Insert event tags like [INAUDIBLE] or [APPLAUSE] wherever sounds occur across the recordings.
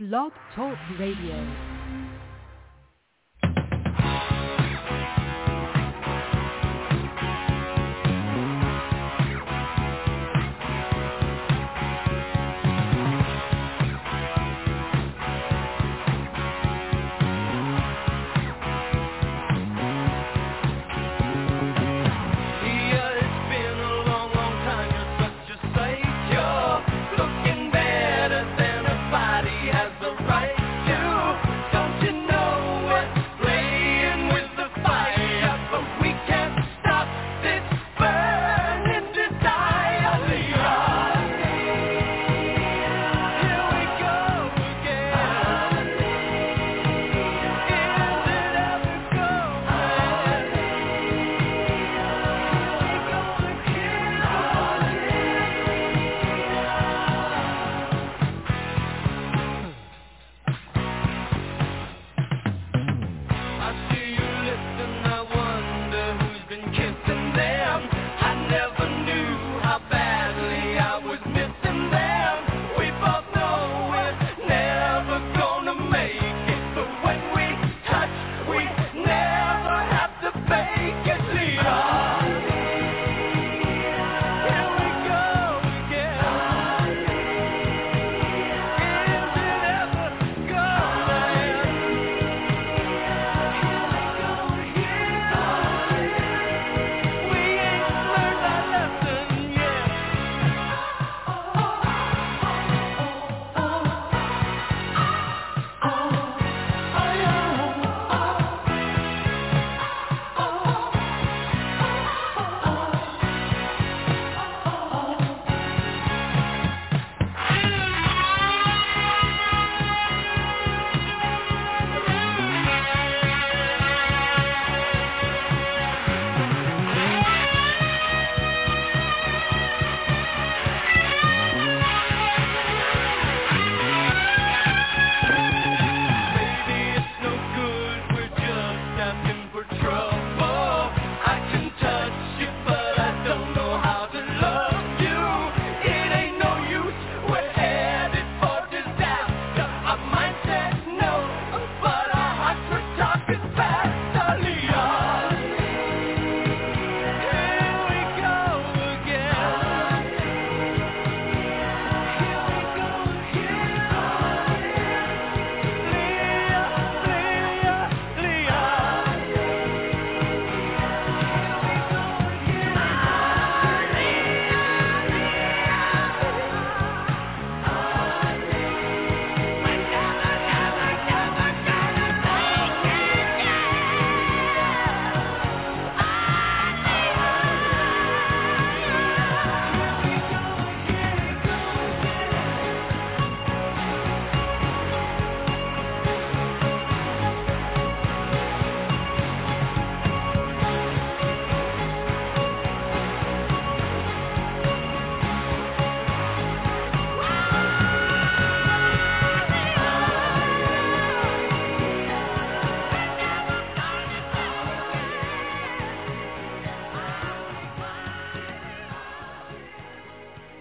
Blog Talk Radio.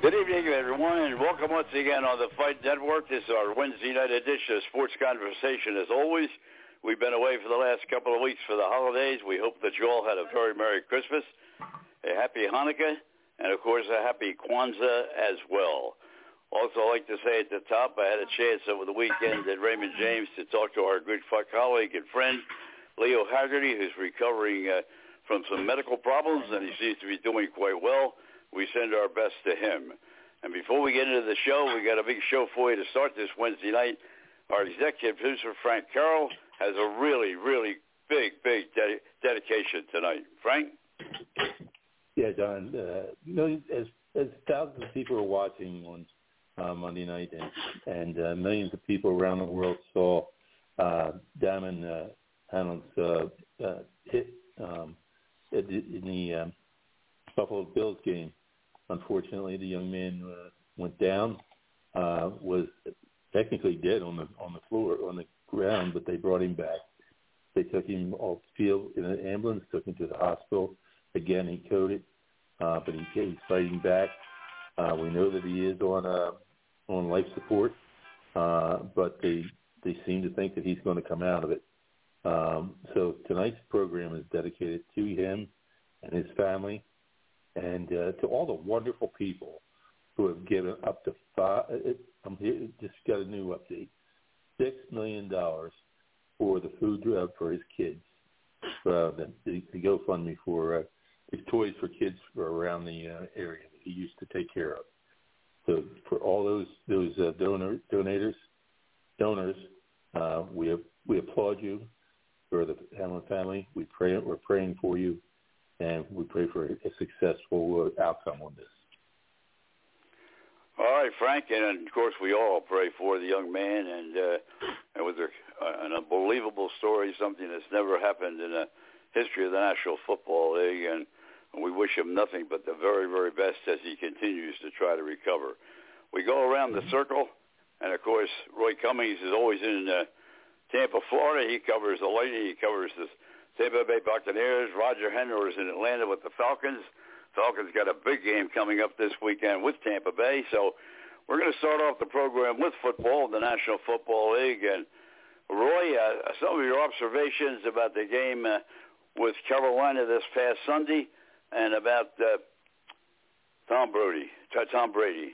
Good evening, everyone, and welcome once again on the Fight Network. This is our Wednesday night edition of Sports Conversation. As always, we've been away for the last couple of weeks for the holidays. We hope that you all had a very Merry Christmas, a Happy Hanukkah, and of course a Happy Kwanzaa as well. Also, I'd like to say at the top, I had a chance over the weekend at Raymond James to talk to our good colleague and friend, Leo Haggerty, who's recovering uh, from some medical problems, and he seems to be doing quite well. We send our best to him. And before we get into the show, we got a big show for you to start this Wednesday night. Our executive producer, Frank Carroll, has a really, really big, big dedi- dedication tonight. Frank? Yeah, John. Uh, as as thousands of people are watching on uh, Monday night, and and uh, millions of people around the world saw uh, Damon uh, uh, uh, hit um, in the, in the um, Buffalo Bills game. Unfortunately, the young man uh, went down, uh, was technically dead on the on the floor on the ground, but they brought him back. They took him off the field in an ambulance, took him to the hospital. Again, he coded, uh, but he, he's fighting back. Uh, we know that he is on uh, on life support, uh, but they they seem to think that he's going to come out of it. Um, so tonight's program is dedicated to him and his family, and uh, to all the wonderful people who have given up to five. It, I'm here, just got a new update: six million dollars for the food uh, for his kids. Uh, the, the, GoFundMe for uh, his toys for kids around the uh, area that he used to take care of. So for all those those uh, donor donators, donors, uh, we we applaud you for the Hamlin family. We pray we're praying for you, and we pray for a successful uh, outcome on this. All right, Frank, and of course we all pray for the young man, and uh, and with a, uh, an unbelievable story, something that's never happened in the history of the National Football League, and we wish him nothing but the very, very best as he continues to try to recover. We go around the circle, and of course, Roy Cummings is always in uh, Tampa, Florida. He covers the Lightning. He covers the Tampa Bay Buccaneers. Roger Henry is in Atlanta with the Falcons. Falcons got a big game coming up this weekend with Tampa Bay. So we're going to start off the program with football, the National Football League. And Roy, uh, some of your observations about the game uh, with Carolina this past Sunday and about uh, Tom Brady. Tom Brady.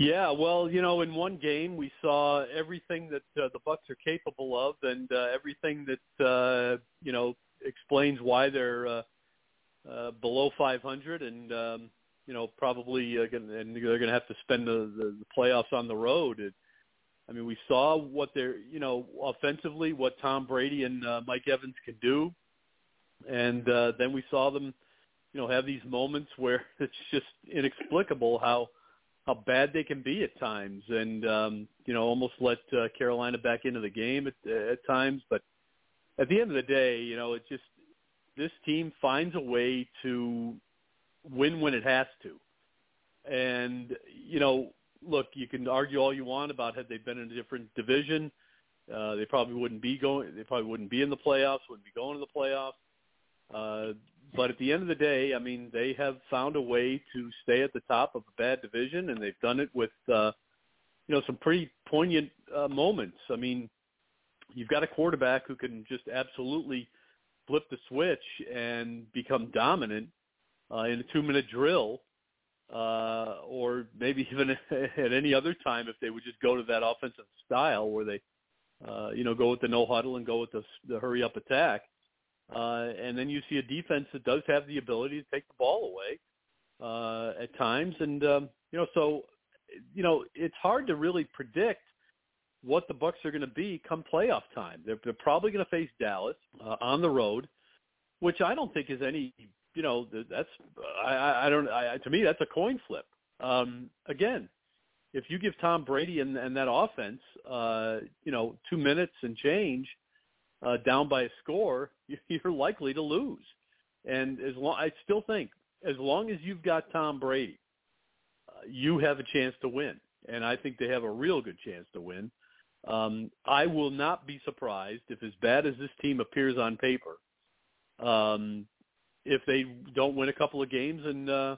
Yeah, well, you know, in one game we saw everything that uh, the Bucks are capable of, and uh, everything that uh, you know explains why they're uh, uh, below 500, and um, you know probably uh, gonna, and they're going to have to spend the, the, the playoffs on the road. It, I mean, we saw what they're you know offensively what Tom Brady and uh, Mike Evans can do and uh, then we saw them, you know, have these moments where [LAUGHS] it's just inexplicable how how bad they can be at times, and um, you know, almost let uh, Carolina back into the game at, at times. But at the end of the day, you know, it just this team finds a way to win when it has to, and you know, look, you can argue all you want about had they been in a different division. Uh, they probably wouldn't be going. They probably wouldn't be in the playoffs. Wouldn't be going to the playoffs. Uh, but at the end of the day, I mean, they have found a way to stay at the top of a bad division, and they've done it with, uh, you know, some pretty poignant uh, moments. I mean, you've got a quarterback who can just absolutely flip the switch and become dominant uh, in a two-minute drill, uh, or maybe [LAUGHS] even at any other time if they would just go to that offensive style where they, uh, you know, go with the no huddle and go with the, the hurry up attack. Uh, and then you see a defense that does have the ability to take the ball away uh, at times. And, um, you know, so, you know, it's hard to really predict what the Bucks are going to be come playoff time. They're, they're probably going to face Dallas uh, on the road, which I don't think is any, you know, that's, I, I don't, I, to me, that's a coin flip. Um, again, if you give Tom Brady and, and that offense, uh, you know, two minutes and change – uh, down by a score, [LAUGHS] you're likely to lose. And as long, I still think as long as you've got Tom Brady, uh, you have a chance to win. And I think they have a real good chance to win. Um, I will not be surprised if, as bad as this team appears on paper, um, if they don't win a couple of games and uh,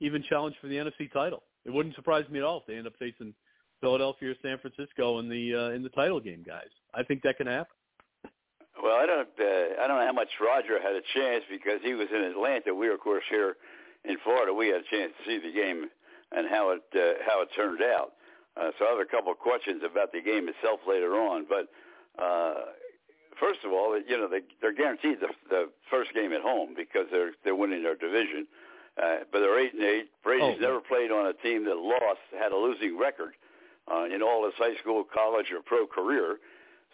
even challenge for the NFC title. It wouldn't surprise me at all if they end up facing Philadelphia or San Francisco in the uh, in the title game, guys. I think that can happen. Well, I don't. Uh, I don't know how much Roger had a chance because he was in Atlanta. We, of course, here in Florida, we had a chance to see the game and how it uh, how it turned out. Uh, so I have a couple of questions about the game itself later on. But uh, first of all, you know they, they're guaranteed the, the first game at home because they're they're winning their division. Uh, but they're eight and eight. Brady's oh. never played on a team that lost, had a losing record uh, in all his high school, college, or pro career.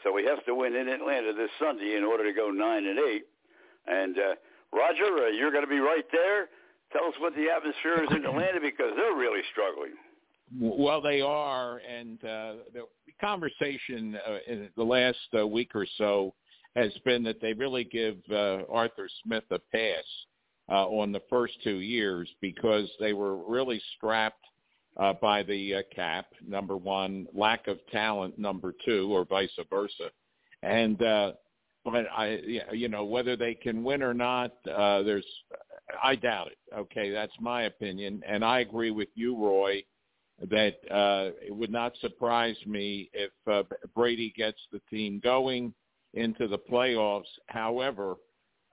So he has to win in Atlanta this Sunday in order to go nine and eight. And uh, Roger, uh, you're going to be right there. Tell us what the atmosphere is in Atlanta because they're really struggling. Well, they are, and uh, the conversation uh, in the last uh, week or so has been that they really give uh, Arthur Smith a pass uh, on the first two years because they were really strapped uh, by the uh, cap, number one, lack of talent, number two, or vice versa. And uh, but I, you know, whether they can win or not, uh, there's, I doubt it. Okay, that's my opinion, and I agree with you, Roy. that uh, it would not surprise me if uh, Brady gets the team going into the playoffs. However,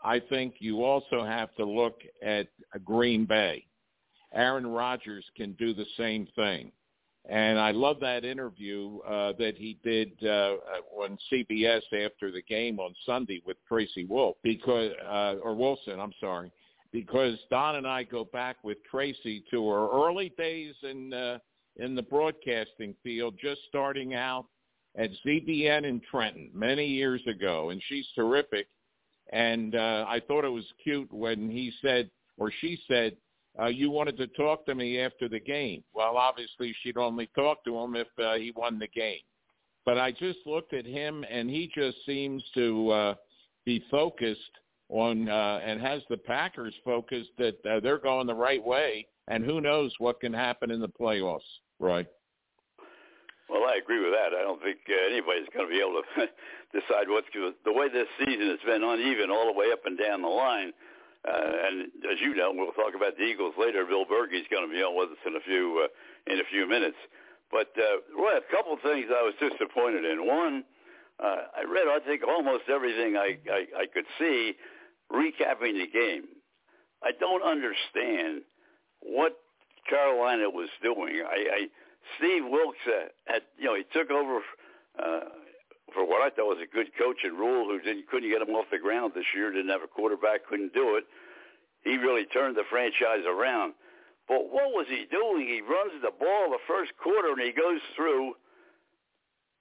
I think you also have to look at Green Bay. Aaron Rodgers can do the same thing. And I love that interview uh, that he did uh, on CBS after the game on Sunday with Tracy Wolf because, uh, or Wilson, I'm sorry, because Don and I go back with Tracy to her early days in uh, in the broadcasting field, just starting out at ZBN in Trenton many years ago, and she's terrific. And uh, I thought it was cute when he said, or she said, uh, you wanted to talk to me after the game. Well, obviously she'd only talk to him if uh, he won the game. But I just looked at him, and he just seems to uh, be focused on uh, and has the Packers focused that uh, they're going the right way, and who knows what can happen in the playoffs, right? Well, I agree with that. I don't think uh, anybody's going to be able to [LAUGHS] decide what's the way this season has been uneven all the way up and down the line. Uh, and as you know, we'll talk about the Eagles later. Bill Bergey's going to be on with us in a few uh, in a few minutes. But uh, Roy, a couple of things I was disappointed in. One, uh, I read I think almost everything I, I I could see recapping the game. I don't understand what Carolina was doing. I, I Steve Wilks uh, had you know he took over uh, for what I thought was a good coach in Rhule, who didn't couldn't get him off the ground this year, didn't have a quarterback, couldn't do it. He really turned the franchise around. But what was he doing? He runs the ball the first quarter and he goes through,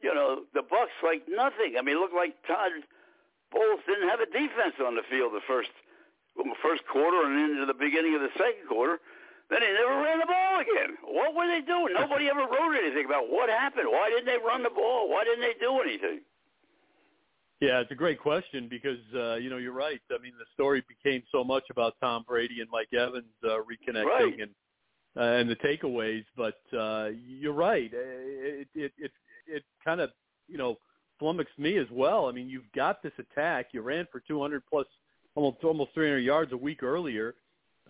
you know, the Bucks like nothing. I mean, it looked like Todd Bowles didn't have a defense on the field the first first quarter and into the beginning of the second quarter. Then they never ran the ball again. What were they doing? Nobody ever wrote anything about what happened. Why didn't they run the ball? Why didn't they do anything? Yeah, it's a great question because uh, you know you're right. I mean, the story became so much about Tom Brady and Mike Evans uh, reconnecting right. and uh, and the takeaways, but uh, you're right. It it it, it kind of you know flummoxed me as well. I mean, you've got this attack. You ran for 200 plus, almost almost 300 yards a week earlier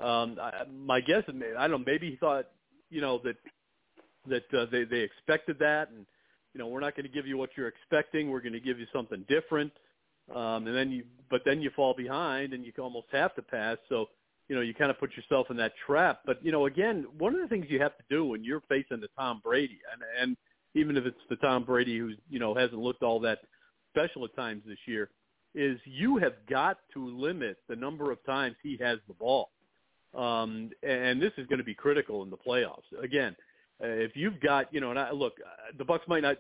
um, I, my guess is, I don't know, maybe he thought, you know, that that uh, they they expected that, and you know, we're not going to give you what you're expecting. We're going to give you something different, um, and then you, but then you fall behind, and you almost have to pass. So, you know, you kind of put yourself in that trap. But you know, again, one of the things you have to do when you're facing the Tom Brady, and and even if it's the Tom Brady who's you know hasn't looked all that special at times this year, is you have got to limit the number of times he has the ball. Um, and this is going to be critical in the playoffs. Again, uh, if you've got, you know, and I, look, uh, the Bucks might not,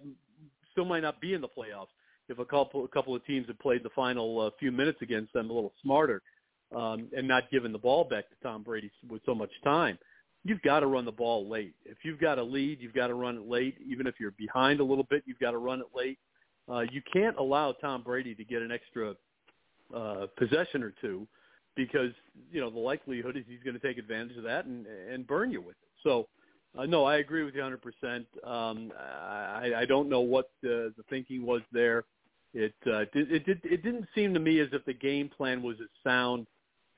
still might not be in the playoffs if a couple, a couple of teams had played the final uh, few minutes against them a little smarter um, and not given the ball back to Tom Brady with so much time. You've got to run the ball late. If you've got a lead, you've got to run it late. Even if you're behind a little bit, you've got to run it late. Uh, you can't allow Tom Brady to get an extra uh, possession or two because you know the likelihood is he's going to take advantage of that and and burn you with it. So, uh, no, I agree with you 100%. Um, I, I don't know what the, the thinking was there. It uh, it, it did it didn't seem to me as if the game plan was as sound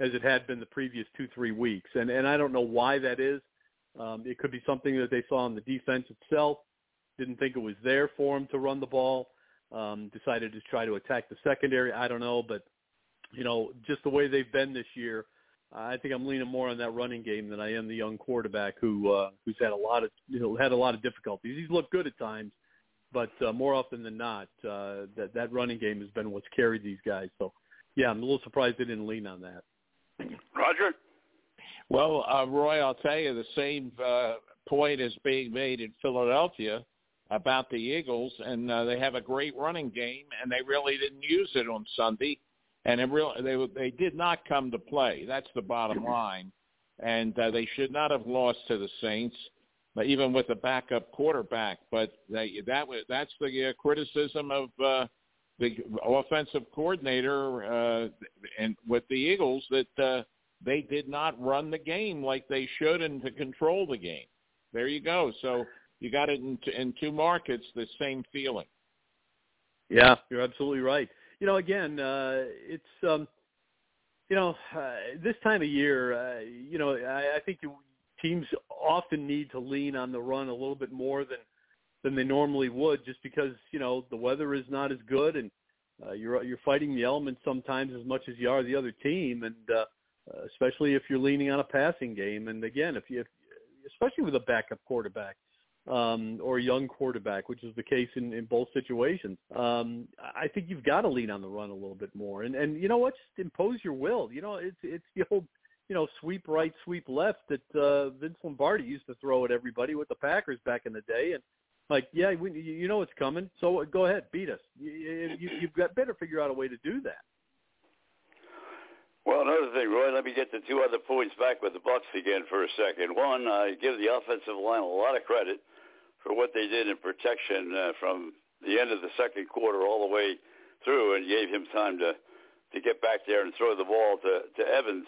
as it had been the previous two three weeks, and and I don't know why that is. Um, it could be something that they saw in the defense itself. Didn't think it was there for him to run the ball. Um, decided to try to attack the secondary. I don't know, but you know, just the way they've been this year, I think I'm leaning more on that running game than I am the young quarterback who uh, who's had a lot of you know had a lot of difficulties. He's looked good at times, but uh, more often than not, uh, that that running game has been what's carried these guys. So, yeah, I'm a little surprised they didn't lean on that. Roger. Well, uh, Roy, I'll tell you the same uh, point is being made in Philadelphia about the Eagles, and uh, they have a great running game, and they really didn't use it on Sunday and it really they they did not come to play. That's the bottom line, and uh, they should not have lost to the Saints, even with a backup quarterback. But they, that was that's the uh, criticism of uh, the offensive coordinator uh, and with the Eagles that uh, they did not run the game like they should and to control the game. There you go. So you got it in, in two markets, the same feeling. Yeah, you're absolutely right you know, again, uh, it's um, you know, uh, this time of year, uh, you know, I, I think teams often need to lean on the run a little bit more than than they normally would, just because you know the weather is not as good and uh, you're you're fighting the elements sometimes as much as you are the other team, and uh, especially if you're leaning on a passing game. And again, if you, if, especially with a backup quarterback um, or a young quarterback, which is the case in, in both situations, um, I think you've got to lean on the run a little bit more. And and you know what? Just impose your will. You know, it's it's the old you know sweep right, sweep left that uh, Vince Lombardi used to throw at everybody with the Packers back in the day, and like, yeah, we, you know it's coming, so go ahead, beat us. You, you, you've got better figure out a way to do that. Well, another thing, Roy, let me get the two other points back with the Bucks again for a second. One, I give the offensive line a lot of credit for what they did in protection uh, from the end of the second quarter all the way through, and gave him time to to get back there and throw the ball to to Evans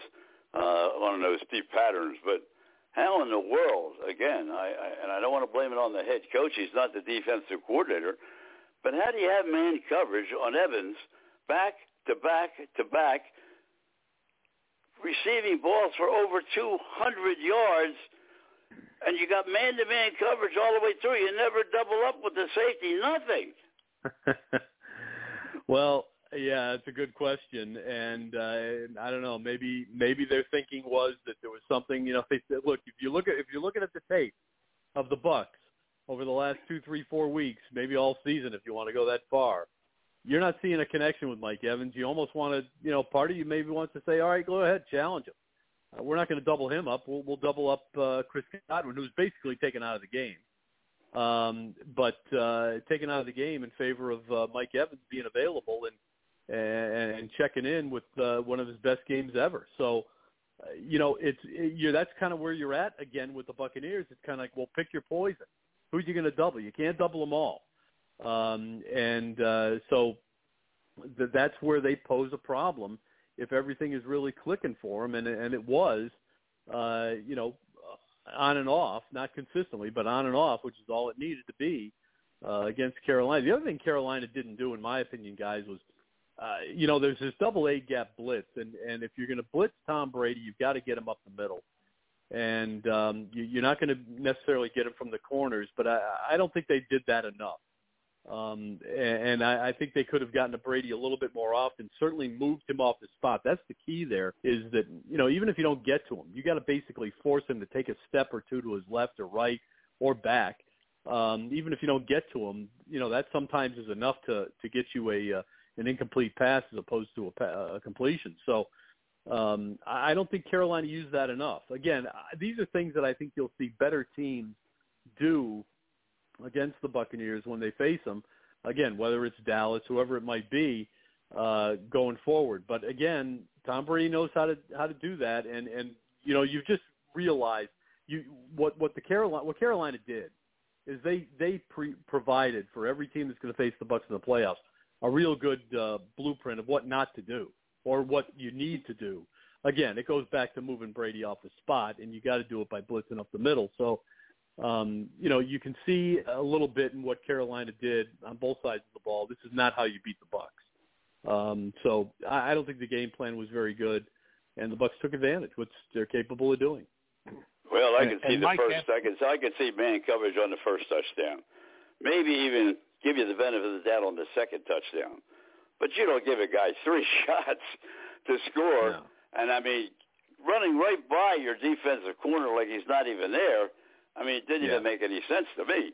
uh, on those deep patterns. But how in the world, again, I, I, and I don't want to blame it on the head coach. He's not the defensive coordinator. But how do you have man coverage on Evans back to back to back, receiving balls for over 200 yards, and you got man-to-man coverage all the way through? You never double up with the safety, nothing. [LAUGHS] well, yeah, it's a good question, and uh, I don't know. Maybe maybe their thinking was that there was something. You know, they said, look, if you look at if you're looking at the tape of the Bucks over the last two, three, four weeks, maybe all season, if you want to go that far, you're not seeing a connection with Mike Evans. You almost want to, you know, part of you maybe wants to say, all right, go ahead, challenge him. Uh, we're not going to double him up. We'll, we'll double up uh, Chris Godwin, who's basically taken out of the game um, but uh, taken out of the game in favor of uh, Mike Evans being available. And and, and checking in with uh, one of his best games ever. So, uh, you know, it's it, you that's kind of where you're at again with the Buccaneers. It's kind of like, well, pick your poison. Who's you going to double? You can't double them all. Um, and uh, so th- that's where they pose a problem if everything is really clicking for them, and and it was, uh, you know, on and off, not consistently, but on and off, which is all it needed to be uh, against Carolina. The other thing Carolina didn't do, in my opinion, guys, was uh, you know, there's this double A gap blitz, and and if you're going to blitz Tom Brady, you've got to get him up the middle, and um, you, you're not going to necessarily get him from the corners. But I, I don't think they did that enough, um, and, I, I think they could have gotten to Brady a little bit more often. Certainly moved him off the spot. That's the key. There is that you know even if you don't get to him, you got to basically force him to take a step or two to his left or right or back. Um, even if you don't get to him, you know that sometimes is enough to to get you a uh, an incomplete pass as opposed to a, a completion. So um, I don't think Carolina used that enough. Again, these are things that I think you'll see better teams do against the Buccaneers when they face them. Again, whether it's Dallas, whoever it might be, uh, going forward. But again, Tom Brady knows how to how to do that, and and you know you've just realized you what what the Carolina what Carolina did is they they pre- provided for every team that's going to face the Bucks in the playoffs a real good uh, blueprint of what not to do or what you need to do. Again, it goes back to moving Brady off the spot, and you got to do it by blitzing up the middle. So, um, you know, you can see a little bit in what Carolina did on both sides of the ball. This is not how you beat the Bucks. Um, so I, I don't think the game plan was very good, and the Bucks took advantage, which they're capable of doing. Well, I can see and the Mike first. Anthony- I can I can see man coverage on the first touchdown. Maybe even give you the benefit of the doubt on the second touchdown. But you don't give a guy [LAUGHS] three shots to score. No. And I mean, running right by your defensive corner like he's not even there. I mean, it didn't Yeah. even make any sense to me.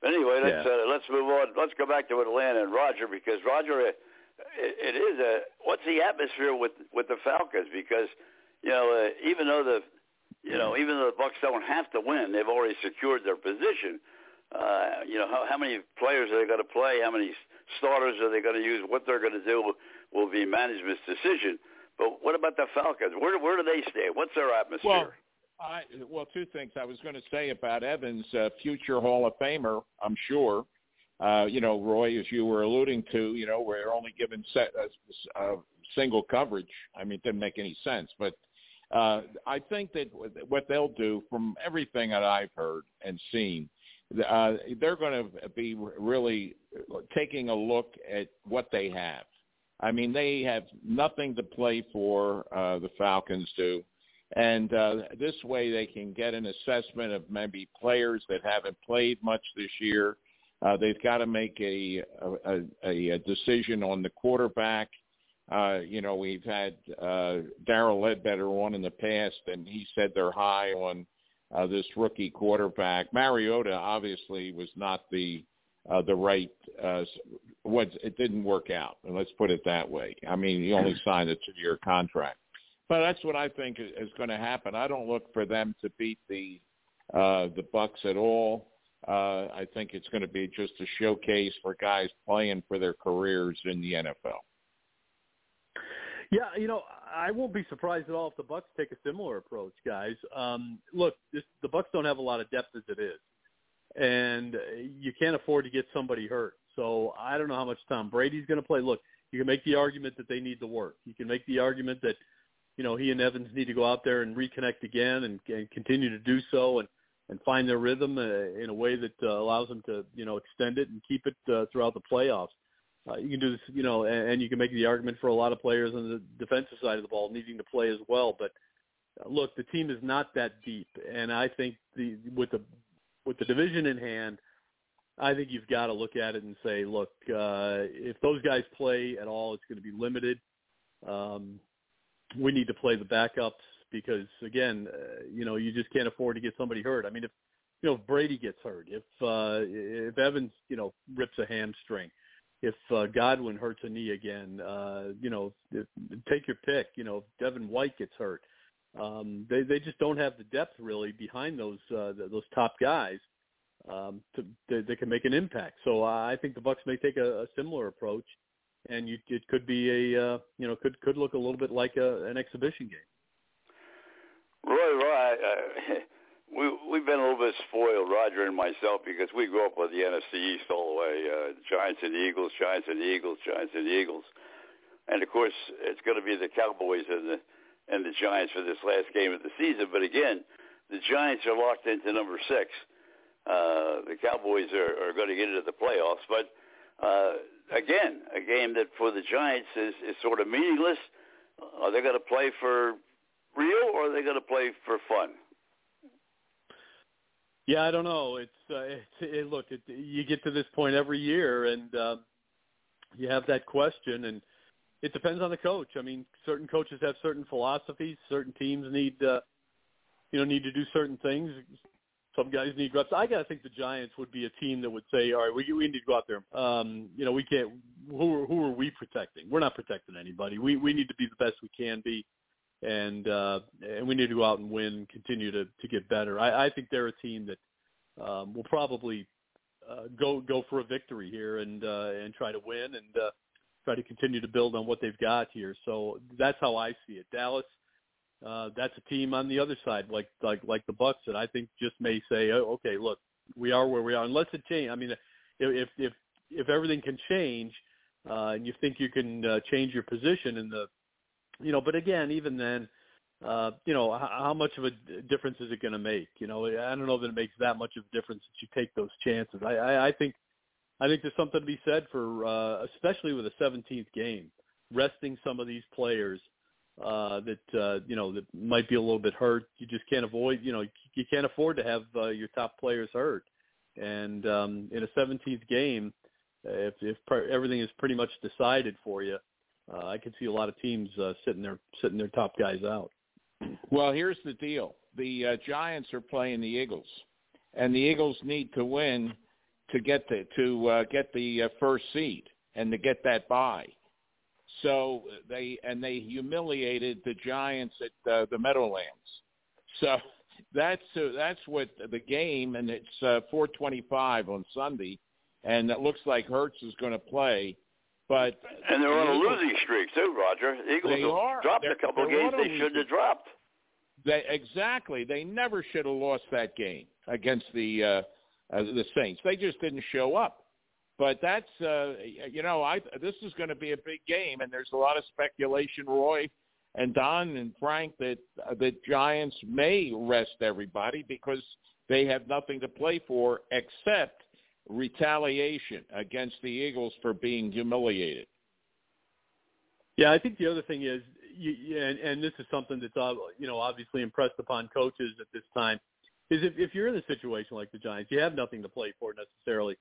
But anyway, let's Yeah. uh, let's move on. Let's go back to Atlanta and Roger because Roger, it, it is a what's the atmosphere with with the Falcons because you know uh, even though the you know even though the Bucks don't have to win, they've already secured their position. Uh, you know how, how many players are they going to play? How many starters are they going to use? What they're going to do will be management's decision. But what about the Falcons? Where where do they stay? What's their atmosphere? Well, I well, two things I was going to say about Evans, uh, future Hall of Famer, I'm sure. Uh, you know, Roy, as you were alluding to, you know, we're only given set, uh, uh, single coverage. I mean, it didn't make any sense, but uh, I think that what they'll do, from everything that I've heard and seen, uh, they're going to be really taking a look at what they have. I mean, they have nothing to play for. Uh, the Falcons do, and uh, this way they can get an assessment of maybe players that haven't played much this year. Uh, they've got to make a, a, a, decision on the quarterback. Uh, you know, we've had uh, Darrell Ledbetter on in the past, and he said they're high on uh, this rookie quarterback. Mariota obviously was not the uh, the right. Uh, what it didn't work out, and let's put it that way. I mean, he only signed a two-year contract, but that's what I think is going to happen. I don't look for them to beat the uh, the Bucks at all. Uh, I think it's going to be just a showcase for guys playing for their careers in the NFL. Yeah, you know, I won't be surprised at all if the Bucks take a similar approach, guys. Um, look, this, the Bucks don't have a lot of depth as it is, and you can't afford to get somebody hurt. So I don't know how much Tom Brady's going to play. Look, you can make the argument that they need the work. You can make the argument that you know he and Evans need to go out there and reconnect again and, and continue to do so and and find their rhythm uh, in a way that uh, allows them to you know extend it and keep it uh, throughout the playoffs. Uh, you can do this, you know, and, and you can make the argument for a lot of players on the defensive side of the ball needing to play as well. But uh, look, the team is not that deep, and I think the with the with the division in hand, I think you've got to look at it and say, look, uh, if those guys play at all, it's going to be limited. Um, we need to play the backups because, again, uh, you know, you just can't afford to get somebody hurt. I mean, if you know if Brady gets hurt, if uh, if Evans, you know, rips a hamstring, if uh, Godwin hurts a knee again, uh, you know, if, take your pick. You know, if Devin White gets hurt, um, they they just don't have the depth really behind those uh, those top guys um, to they, they can make an impact. So I think the Bucks may take a, a similar approach, and you, it could be a uh, you know could could look a little bit like a, an exhibition game. Roy, Roy, uh, [LAUGHS] we we've been a little bit spoiled, Roger and myself, because we grew up with the NFC East all the way. Uh, Giants and Eagles, Giants and Eagles, Giants and Eagles, and of course it's going to be the Cowboys and the and the Giants for this last game of the season. But again, the Giants are locked into number six. Uh, the Cowboys are, are going to get into the playoffs, but uh, again, a game that for the Giants is, is sort of meaningless. Are they going to play for real or are they going to play for fun? Yeah, I don't know. It's, uh, it's it, look, it, you get to this point every year, and uh, you have that question, and it depends on the coach. I mean, certain coaches have certain philosophies. Certain teams need, uh, you know, need to do certain things. Some guys need reps. I gotta think the Giants would be a team that would say, "All right, we we need to go out there. Um, you know, we can't. Who who are we protecting? We're not protecting anybody. We we need to be the best we can be and uh, and we need to go out and win continue to to get better. I, I think they're a team that um, will probably uh, go go for a victory here and uh, and try to win and uh, try to continue to build on what they've got here. So that's how I see it. Dallas, uh, that's a team on the other side, like like like the Bucks, that I think just may say, oh, okay, look, we are where we are, unless it change. I mean, if if if everything can change, uh, and you think you can uh, change your position in the you know, but again, even then, uh, you know, how, how much of a difference is it going to make? You know, I don't know that it makes that much of a difference that you take those chances. I, I, I think, I think there's something to be said for, uh, especially with a 17th game, resting some of these players uh, that uh, you know that might be a little bit hurt. You just can't avoid, you know, you can't afford to have uh, your top players hurt. And um, in a 17th game, if if everything is pretty much decided for you, uh, I could see a lot of teams uh, sitting their sitting their top guys out. Well, here's the deal: the uh, Giants are playing the Eagles, and the Eagles need to win to get the to uh, get the uh, first seed and to get that bye. So they and they humiliated the Giants at uh, the Meadowlands. So [LAUGHS] that's uh, that's what the game, and it's uh, 4:25 on Sunday, and it looks like Hurts is going to play. But and they're on a losing streak too, Roger. Eagles they are. dropped they're, a couple games they shouldn't have dropped. They exactly. They never should have lost that game against the uh, uh, the Saints. They just didn't show up. But that's uh, you know, I this is going to be a big game, and there's a lot of speculation, Roy and Don and Frank, that uh, the Giants may rest everybody because they have nothing to play for except retaliation against the Eagles for being humiliated. Yeah, I think the other thing is, you, and, and this is something that's uh, you know obviously impressed upon coaches at this time is if, if you're in a situation like the Giants, you have nothing to play for necessarily,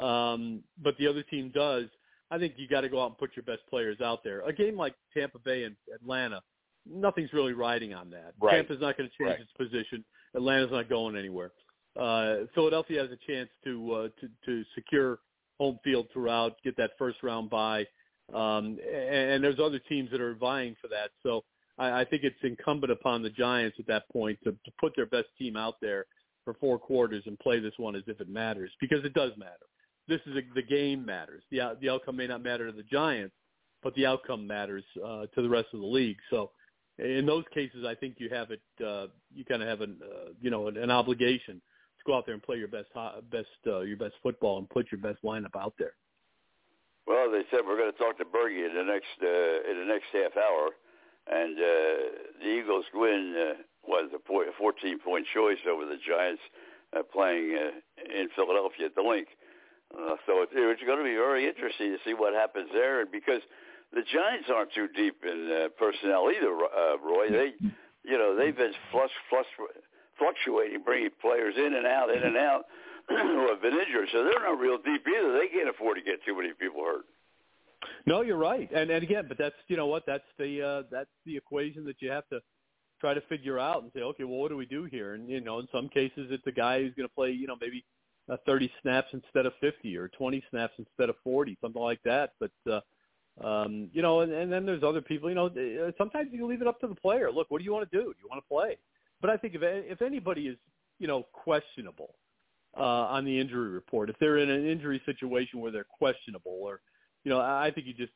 um, but the other team does. I think you got to go out and put your best players out there. A game like Tampa Bay and Atlanta, nothing's really riding on that. Right. Tampa's not going to change Right. its position. Atlanta's not going anywhere. Uh, Philadelphia has a chance to uh, to to secure home field throughout, get that first round bye, um, and, and there's other teams that are vying for that. So I, I think it's incumbent upon the Giants at that point to, to put their best team out there for four quarters and play this one as if it matters because it does matter. This is a, the game matters. The the outcome may not matter to the Giants, but the outcome matters uh, to the rest of the league. So in those cases, I think you have it. Uh, you kind of have an uh, you know an, an obligation to go out there and play your best best uh, your best football and put your best lineup out there. Well, they said we're going to talk to Bergey in the next uh, in the next half hour, and uh, the Eagles win uh, was a a 14 point choice over the Giants uh, playing uh, in Philadelphia at the Linc. Uh, so it, it's going to be very interesting to see what happens there, and because the Giants aren't too deep in uh, personnel either, uh, Roy. They, you know, they've been flush, flush, fluctuating, bringing players in and out, in and out, [CLEARS THROAT] who have been injured. So they're not real deep either. They can't afford to get too many people hurt. No, you're right, and and again, but that's you know what that's the uh, that's the equation that you have to try to figure out and say, okay, well, what do we do here? And you know, in some cases, it's a guy who's going to play, you know, maybe uh, 30 snaps instead of 50 or 20 snaps instead of 40, something like that. But uh, um, you know, and, and then there's other people. You know, uh, sometimes you leave it up to the player. Look, what do you want to do? Do you want to play? But I think if if anybody is you know questionable uh, on the injury report, if they're in an injury situation where they're questionable or you know, I think you just,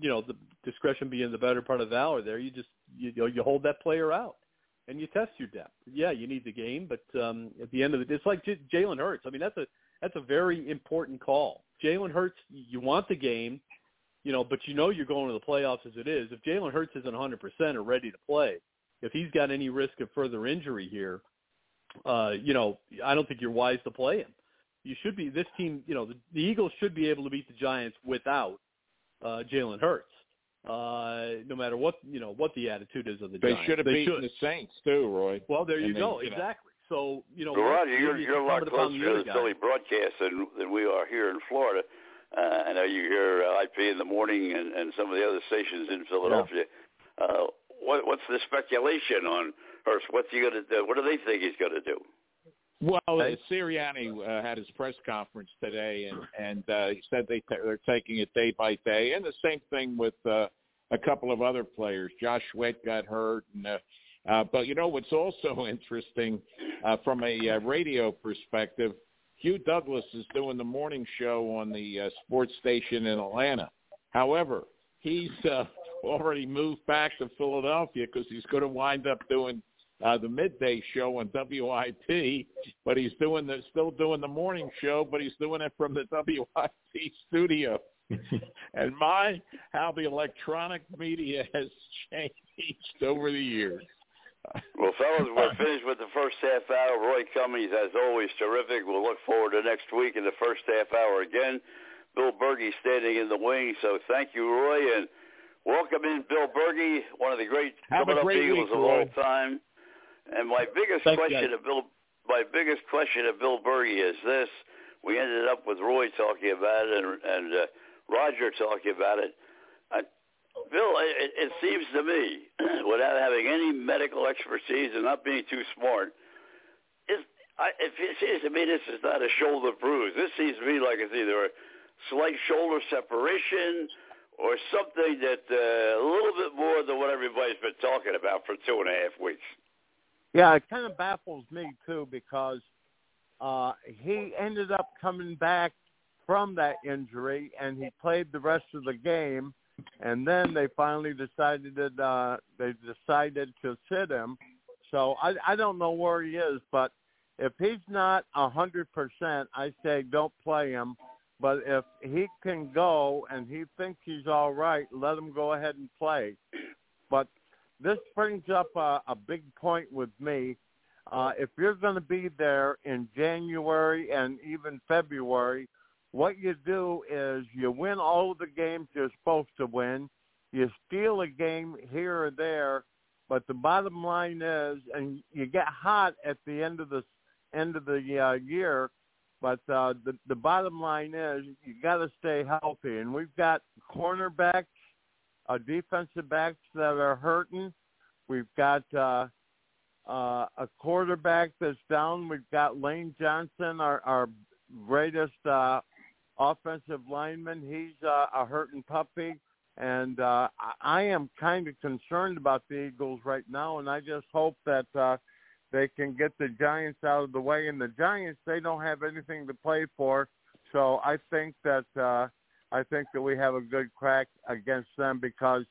you know, the discretion being the better part of valor. There, you just, you know, you hold that player out, and you test your depth. Yeah, you need the game, but um, at the end of it, it's like J- Jalen Hurts. I mean, that's a that's a very important call. Jalen Hurts, you want the game, you know, but you know you're going to the playoffs as it is. If Jalen Hurts isn't 100% or ready to play, if he's got any risk of further injury here, uh, you know, I don't think you're wise to play him you should be this team. You know, the, the Eagles should be able to beat the Giants without uh, Jalen Hurts. Uh, no matter what you know what the attitude is of the They Giants, should have they beaten the Saints too, Roy. Well, there you and go. you know. exactly. So you know, Well, Roger, you're, maybe it's you're a lot closer to the. Philly broadcast than, than we are here in Florida. Uh, I know you hear uh, IP in the morning and, and some of the other stations in Philadelphia. Uh, what, what's the speculation on Hurts? What's he going to do? What do they think he's going to do? Well, Okay. Sirianni uh, had his press conference today, and and uh, he said they they're taking it day by day, and the same thing with uh, a couple of other players. Josh Sweat got hurt, and uh, uh, but you know what's also [LAUGHS] interesting uh, from a uh, radio perspective, Hugh Douglas is doing the morning show on the uh, sports station in Atlanta. However, he's uh, [LAUGHS] already moved back to Philadelphia because he's going to wind up doing uh, the midday show on WIP, but he's doing the still doing the morning show, but he's doing it from the [LAUGHS] WIP studio. [LAUGHS] and my, how the electronic media has changed over the years. Well, fellas, we're [LAUGHS] finished with the first half hour. Roy Cummings, as always, terrific. We'll look forward to next week in the first half hour again. Bill Bergey standing in the wing, so thank you, Roy, and welcome in Bill Bergey, one of the great Have a coming up Eagles week, of all time. And my biggest Thanks, question guys. of Bill, my biggest question to Bill Bergey is this: We ended up with Roy talking about it and, and uh, Roger talking about it. I, Bill, it, it seems to me, [CLEARS THROAT] without having any medical expertise and not being too smart, is I, it seems to me this is not a shoulder bruise. This seems to me like it's either a slight shoulder separation or something that uh, a little bit more than what everybody's been talking about for two and a half weeks. Yeah, it kind of baffles me too because uh, he ended up coming back from that injury and he played the rest of the game, and then they finally decided that uh, they decided to sit him. So I, I don't know where he is, but if he's not a hundred percent, I say don't play him. But if he can go and he thinks he's all right, let him go ahead and play. This brings up a, a big point with me. Uh, if you're going to be there in January and even February, what you do is you win all the games you're supposed to win. You steal a game here or there, but the bottom line is, and you get hot at the end of the end of the uh, year. But uh, the the bottom line is, you got to stay healthy, and we've got cornerbacks, uh, defensive backs that are hurting. We've got uh, uh, a quarterback that's down. We've got Lane Johnson, our, our greatest uh, offensive lineman. He's uh, a hurting puppy. And uh, I am kind of concerned about the Eagles right now, and I just hope that uh, they can get the Giants out of the way. And the Giants, they don't have anything to play for, so I think that uh, I think that we have a good crack against them because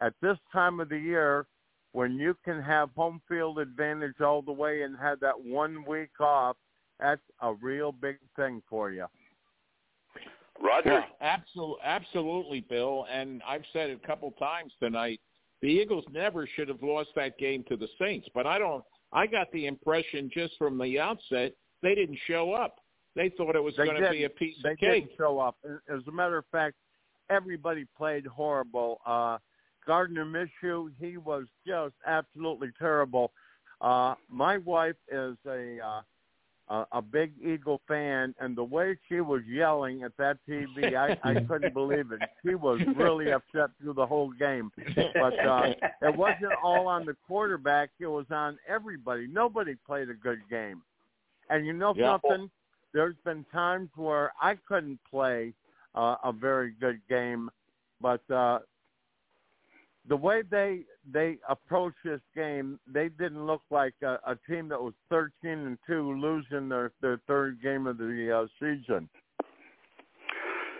at this time of the year, when you can have home field advantage all the way and have that one week off, that's a real big thing for you. Roger. Yeah, absolutely, absolutely, Bill. And I've said it a couple times tonight. The Eagles never should have lost that game to the Saints, but I don't. I got the impression just from the outset they didn't show up. They thought it was They going to be a piece they of cake. didn't show up. As a matter of fact, everybody played horrible. Uh, Gardner Minshew, he was just absolutely terrible. Uh, my wife is a uh, a, a big Eagle fan, and the way she was yelling at that TV, I, I [LAUGHS] couldn't believe it. She was really upset through the whole game. But uh, [LAUGHS] it wasn't all on the quarterback; it was on everybody. Nobody played a good game. And you know Yeah. something? There's been times where I couldn't play uh, a very good game, but uh, the way they they approached this game, they didn't look like a, a team that was 13 and two, losing their their third game of the uh, season.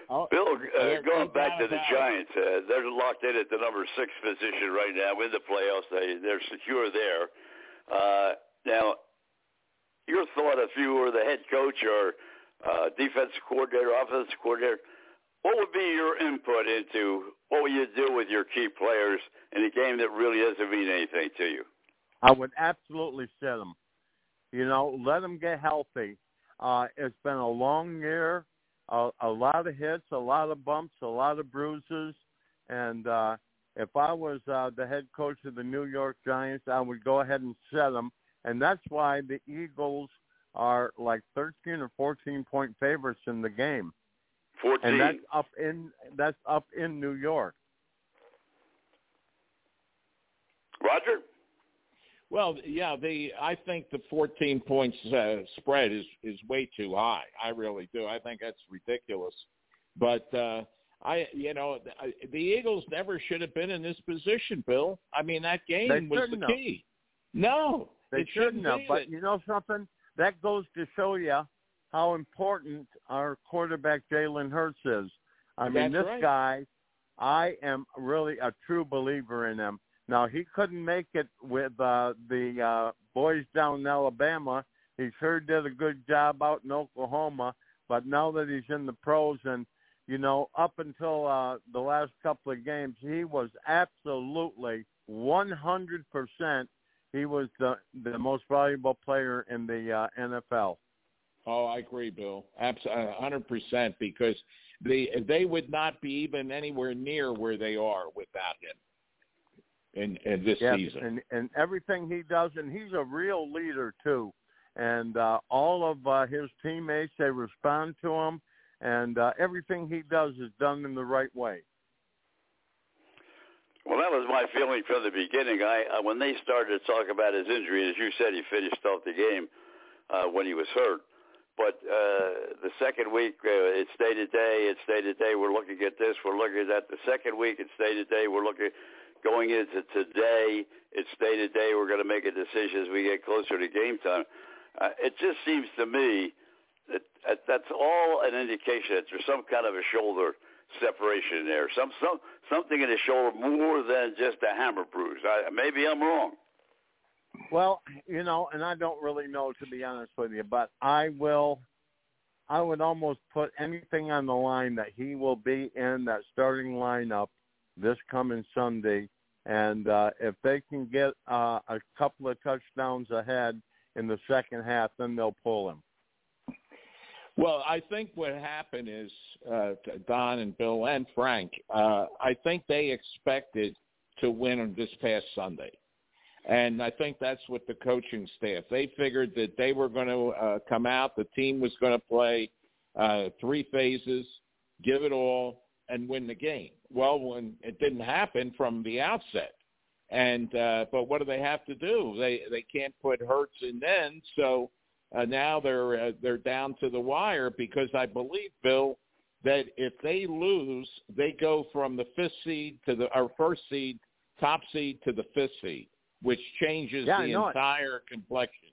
Bill, uh, going back to the. Giants, uh, they're locked in at the number six position right now in the playoffs. They they're secure there. Uh, now, your thought if you were the head coach or uh, defensive coordinator, offensive coordinator, what would be your input into what would you do with your key players in a game that really doesn't mean anything to you? I would absolutely sit them. You know, let them get healthy. Uh, it's been a long year, a, a lot of hits, a lot of bumps, a lot of bruises, and uh, if I was uh, the head coach of the New York Giants, I would go ahead and set them, and that's why the Eagles are like 13 or 14 point favorites in the game, Fourteen. and that's up in that's up in New York. Roger. Well, yeah, the I think the 14 points uh, spread is is way too high. I really do. I think that's ridiculous. But uh I you know the, the Eagles never should have been in this position, Bill. I mean that game They was the shouldn't have. key. No, They it shouldn't have. be. But you know something? That goes to show you how important our quarterback Jalen Hurts is. I mean, That's this right. guy, I am really a true believer in him. Now he couldn't make it with uh, the uh, boys down in Alabama. He sure did a good job out in Oklahoma. But now that he's in the pros and you know, up until uh, the last couple of games, he was absolutely 100%. He was the the most valuable player in the uh, NFL. Oh, I agree, Bill. Absolutely, hundred percent. Because the they would not be even anywhere near where they are without him in, in this Yes, season. and and everything he does, and he's a real leader too. And uh, all of uh, his teammates, they respond to him, and uh, everything he does is done in the right way. Well, that was my feeling from the beginning. I uh, when they started to talk about his injury, as you said, he finished off the game uh, when he was hurt. But uh, the second week, uh, it stayed a day. It stayed a day. We're looking at this. We're looking at that. The second week, it stayed a day. We're looking going into today. It stayed a day. We're going to make a decision as we get closer to game time. Uh, it just seems to me that, that that's all an indication that there's some kind of a shoulder separation there. Some some something in the shoulder more than just a hammer bruise. I, maybe I'm wrong. Well, you know, and I don't really know to be honest with you, but I will. I would almost put anything on the line that he will be in that starting lineup this coming Sunday, and uh, if they can get uh, a couple of touchdowns ahead in the second half, then they'll pull him. Well, I think what happened is uh, Don and Bill and Frank. Uh, I think they expected to win on this past Sunday, and I think that's what the coaching staff. They figured that they were going to uh, come out. The team was going to play uh, three phases, give it all, and win the game. Well, when it didn't happen from the outset, and uh, but what do they have to do? They they can't put Hurts in then, so uh, now they're uh, they're down to the wire because I believe Bill that if they lose, they go from the fifth seed to the or first seed, top seed to the fifth seed, which changes Yeah, the know it. entire complexion.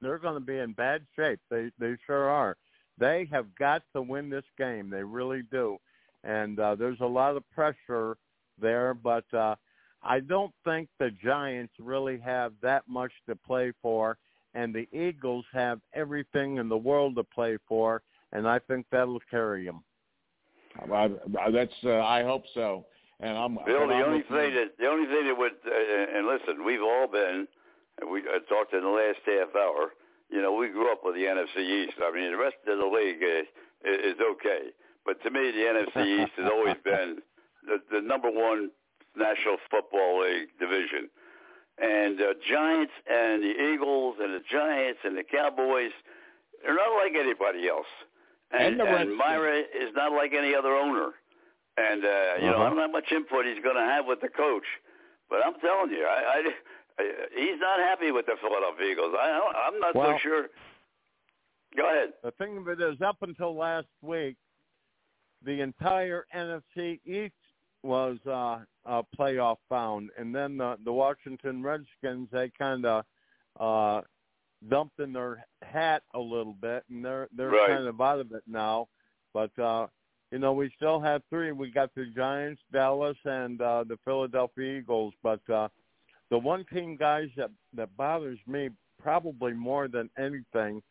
They're going to be in bad shape. They they sure are. They have got to win this game. They really do. And uh, there's a lot of pressure there, but uh, I don't think the Giants really have that much to play for, and the Eagles have everything in the world to play for, and I think that'll carry them. I, I, that's uh, I hope so. And I'm Bill, but the I'm only thing that the only thing that would uh, and listen, we've all been. and We uh, talked in the last half hour. You know, we grew up with the NFC East. I mean, the rest of the league uh, is, is okay, but to me, the NFC East has always been the, the number one National Football League division. And uh, Giants and the Eagles and the Giants and the Cowboys, they're not like anybody else. And And, and Mara is not like any other owner. And uh, you know, Uh-huh. I don't know how much input he's going to have with the coach, but I'm telling you, I, I, I he's not happy with the Philadelphia Eagles. I, I'm not so sure. Go ahead. The thing of it is, up until last week, the entire NFC East was uh, uh, playoff bound, and then the, the Washington Redskins they kind of uh, dumped in their hat a little bit, and they're they're Right. kind of out of it now. But uh, you know, we still have three. We got the Giants, Dallas, and uh, the Philadelphia Eagles. But uh, the one team, guys, that that bothers me probably more than anything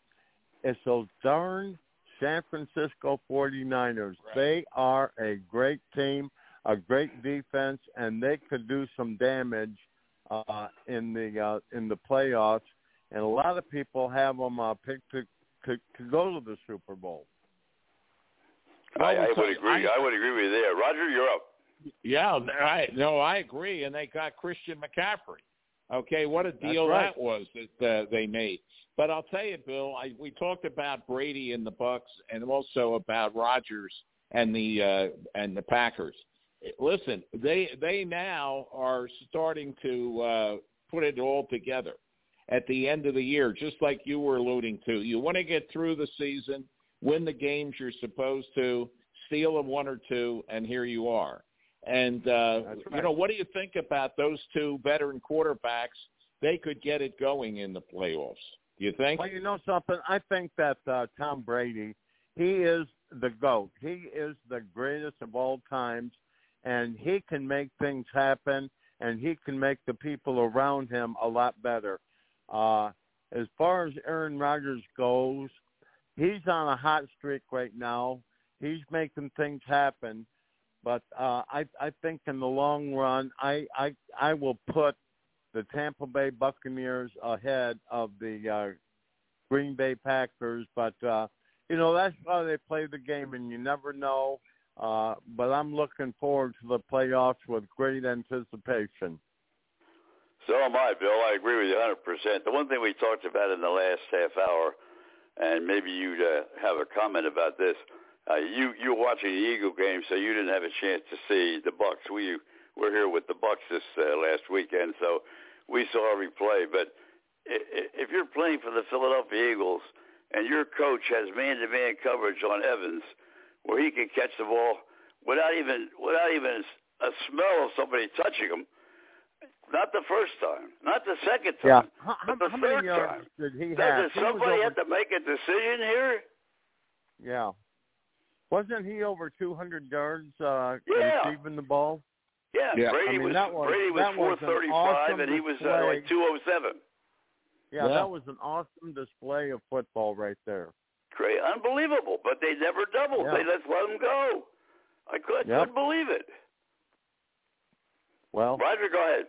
is those darn San Francisco 49ers. They are a great team, a great defense, and they could do some damage uh, in the uh, in the playoffs. And a lot of people have them uh, picked to, to to go to the Super Bowl. I, I would agree. I, would agree with you there. Roger, you're up. Yeah, I no, I agree. And they got Christian McCaffrey. Okay, what a deal right. that was that uh, they made. But I'll tell you, Bill, I, we talked about Brady and the Bucs, and also about Rodgers and the uh, and the Packers. Listen, they they now are starting to uh, put it all together at the end of the year, just like you were alluding to. You want to get through the season, win the games you're supposed to, steal a one or two, and here you are. And uh, That's you know, what do you think about those two veteran quarterbacks? They could get it going in the playoffs. Do you think? Well, you know something? I think that uh, Tom Brady, he is the GOAT. He is the greatest of all times, and he can make things happen, and he can make the people around him a lot better. Uh, as far as Aaron Rodgers goes, he's on a hot streak right now. He's making things happen, but uh, I I think in the long run, I I I will put the Tampa Bay Buccaneers ahead of the uh, Green Bay Packers. But uh, you know that's why they play the game, and you never know. Uh, but I'm looking forward to the playoffs with great anticipation. So am I, Bill. I agree with you 100%. The one thing we talked about in the last half hour, and maybe you'd uh, have a comment about this. Uh, you you were watching the Eagle game, so you didn't have a chance to see the Bucs. We were here with the Bucs this uh, last weekend, so we saw every play. But if you're playing for the Philadelphia Eagles and your coach has man-to-man coverage on Evans, where he can catch the ball without even without even a smell of somebody touching him, not the first time, not the second Yeah. time, How, but the how third many yards time. did he have? Doesn't He somebody over- have to make a decision here? Yeah. Wasn't he over 200 yards uh, Yeah. receiving the ball? Yeah, Yeah. Brady I mean, was that was- Brady was that was an awesome and he was uh, display. like 207. Yeah, Yeah. that was an awesome display of football right there. Great, unbelievable. But they never doubled. Yeah. They just let them go. I couldn't, Yep. couldn't believe it. Well, Roger, go ahead.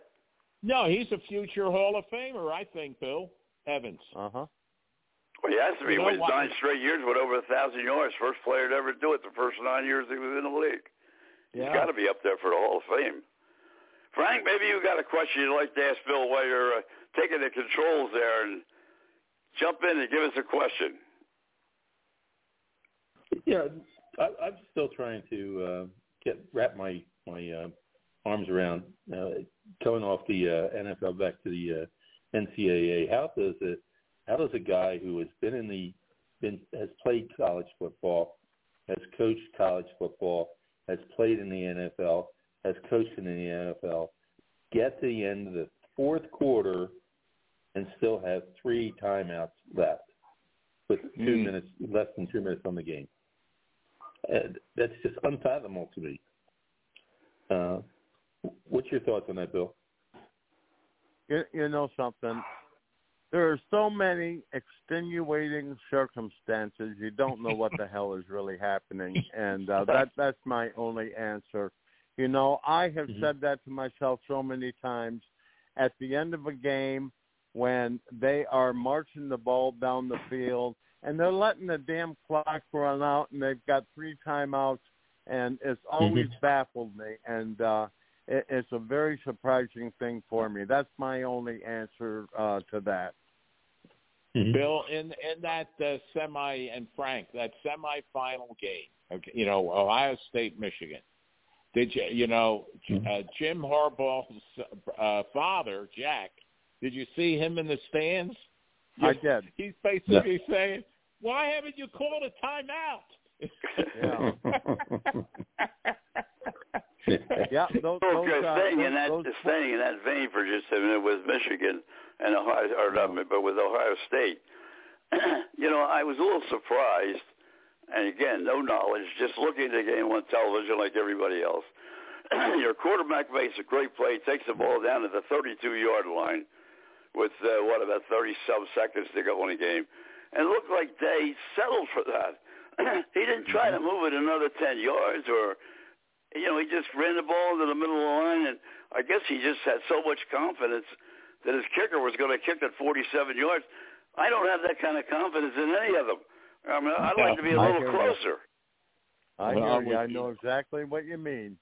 No, he's a future Hall of Famer, I think, Bill Evans. uh huh. Well, he has to be. You know Wins what? nine straight years with over a thousand yards. First player to ever do it. The first nine years he was in the league. yeah. he's got to be up there for the Hall of Fame. Frank, maybe you got a question you'd like to ask Bill while you're uh, taking the controls there, and jump in and give us a question. Yeah, I, I'm still trying to uh, get wrap my my uh, arms around uh, going off the uh, NFL back to the uh, NCAA. How does it? How does a guy who has been in the been has played college football, has coached college football, has played in the NFL, has coached in the NFL, get to the end of the fourth quarter and still have three timeouts left with two Mm. minutes less than two minutes on the game? That's just unfathomable to me. Uh, what's your thoughts on that, Bill? You, you know something? There are so many extenuating circumstances. You don't know what the hell is really happening, [LAUGHS] and uh, that that's my only answer. You know, I have Mhm. said that to myself so many times. At the end of a game, when they are marching the ball down the field and they're letting the damn clock run out, and they've got three timeouts, and it's always baffled me. And uh, it, it's a very surprising thing for me. That's my only answer uh, to that. Bill, in in that uh, semi and Frank, that semifinal game, okay, you know, Ohio State, Michigan. Did you, you know, J- uh, Jim Harbaugh's uh, father, Jack? Did you see him in the stands? I did. He's basically saying, "Why haven't you called a timeout?" Yeah, [LAUGHS] those, those, Okay, uh, staying in those, that those staying in that vein for just a minute with Michigan and Ohio, or not, but with Ohio State. [CLEARS THROAT] you know, I was a little surprised, and again, no knowledge, just looking at the game on television like everybody else. [CLEARS THROAT] Your quarterback makes a great play, takes the ball down to the 32-yard line with uh, what about 30 some seconds to go in the game, and it looked like they settled for that. [CLEARS THROAT] he didn't try to move it another 10 yards or you know, he just ran the ball into the middle of the line, and I guess he just had so much confidence that his kicker was going to kick at 47 yards. I don't have that kind of confidence in any of them. I mean, I'd like to be a I little hear closer. I Well, I'm hear you. I know exactly what you mean.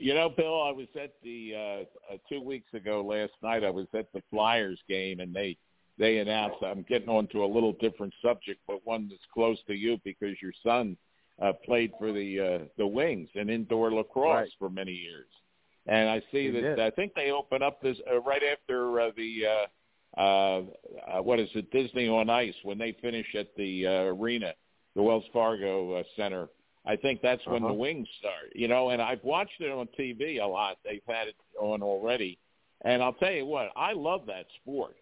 You know, Bill, I was at the uh, uh two weeks ago last night. I was at the Flyers game, and they they announced. I'm getting on to a little different subject, but one that's close to you because your son uh, played for the uh, the Wings in indoor lacrosse Right. for many years. And I see He that did. I think they open up this uh, right after uh, the uh, uh, uh, what is it Disney on Ice when they finish at the uh, arena, the Wells Fargo uh, Center. I think that's when Uh-huh. the Wings start. You know, and I've watched it on TV a lot. They've had it on already, and I'll tell you what, I love that sport,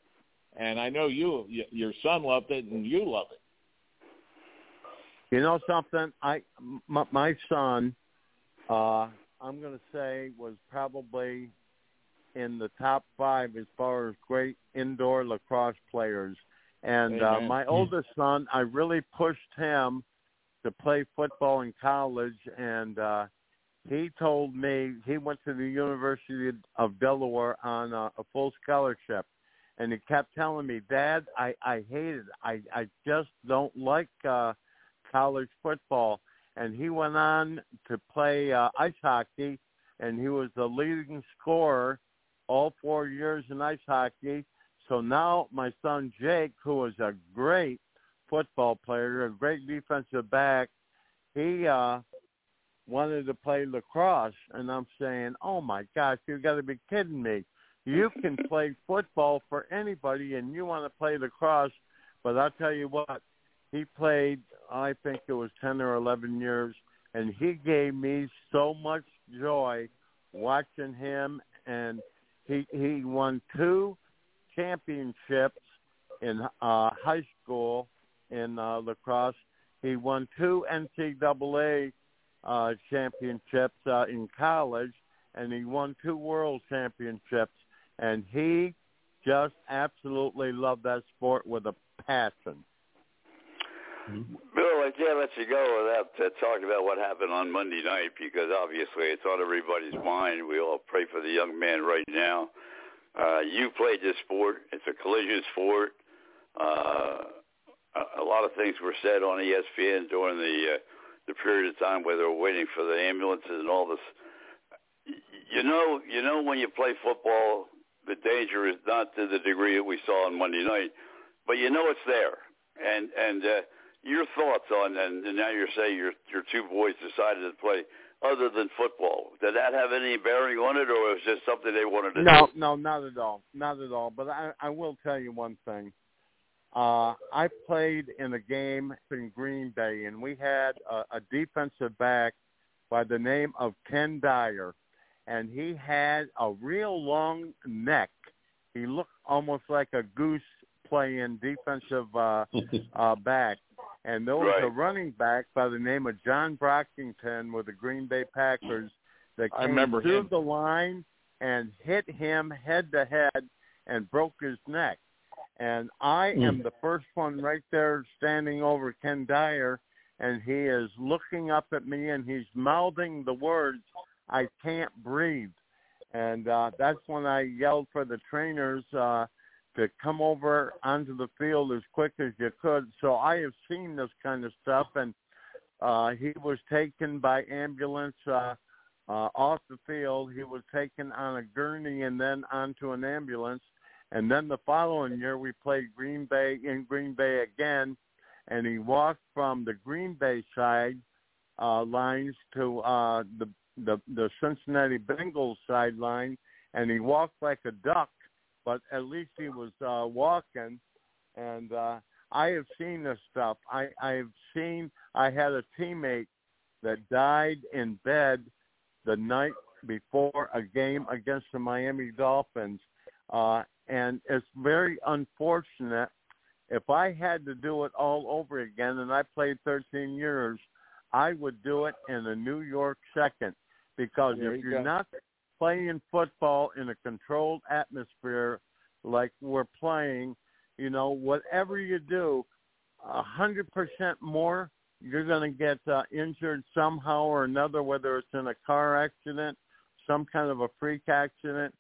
and I know you, your son loved it, and you love it. You know something? I my, my son, uh, I'm going to say was probably in the top five as far as great indoor lacrosse players. And uh, my oldest son, I really pushed him to play football in college, and uh, he told me he went to the University of Delaware on a, a full scholarship. And he kept telling me, Dad, I, I hate it. I, I just don't like uh, college football. And he went on to play uh, ice hockey, and he was the leading scorer all four years in ice hockey. So now my son Jake, who is a great football player, a great defensive back, he uh wanted to play lacrosse and I'm saying, "Oh my gosh, you got to be kidding me. You can [LAUGHS] play football for anybody and you want to play lacrosse." But I'll tell you what, he played I think it was 10 or 11 years and he gave me so much joy watching him and he he won two championships in uh high school in uh lacrosse. He won two NCAA uh championships uh in college and he won two world championships and he just absolutely loved that sport with a passion. Bill, I can't let you go without uh, talking about what happened on Monday night because obviously it's on everybody's mind. We all pray for the young man right now. Uh, you played this sport. It's a collision sport. Uh, a, a lot of things were said on ESPN during the uh, the period of time where they were waiting for the ambulances and all this. You know, you know when you play football, the danger is not to the degree that we saw on Monday night, but you know it's there. And and uh, your thoughts on and, and now you're saying your your two boys decided to play other than football. Did that have any bearing on it, or was it just something they wanted to No, do? no, not at all, not at all. But I, I will tell you one thing. Uh, I played in a game in Green Bay, and we had a, a defensive back by the name of Ken Dyer, and he had a real long neck. He looked almost like a goose playing defensive uh, [LAUGHS] uh, back. And there was a running back by the name of John Brockington with the Green Bay Packers that I came remember through him. the line and hit him head to head and broke his neck. And I am the first one right there standing over Ken Dyer, and he is looking up at me and he's mouthing the words, I can't breathe. And uh, that's when I yelled for the trainers uh, to come over onto the field as quick as you could. So I have seen this kind of stuff, and uh, he was taken by ambulance uh, uh, off the field. He was taken on a gurney and then onto an ambulance. And then the following year, we played Green Bay in Green Bay again, and he walked from the Green Bay side uh, lines to uh, the, the the Cincinnati Bengals sideline, and he walked like a duck, but at least he was uh, walking. And uh, I have seen this stuff. I I have seen. I had a teammate that died in bed the night before a game against the Miami Dolphins. Uh, and it's very unfortunate. If I had to do it all over again, and I played 13 years, I would do it in a New York second because There if you you're go. not playing football in a controlled atmosphere like we're playing, you know, whatever you do, a hundred percent more, you're going to get uh, injured somehow or another, whether it's in a car accident, some kind of a freak accident.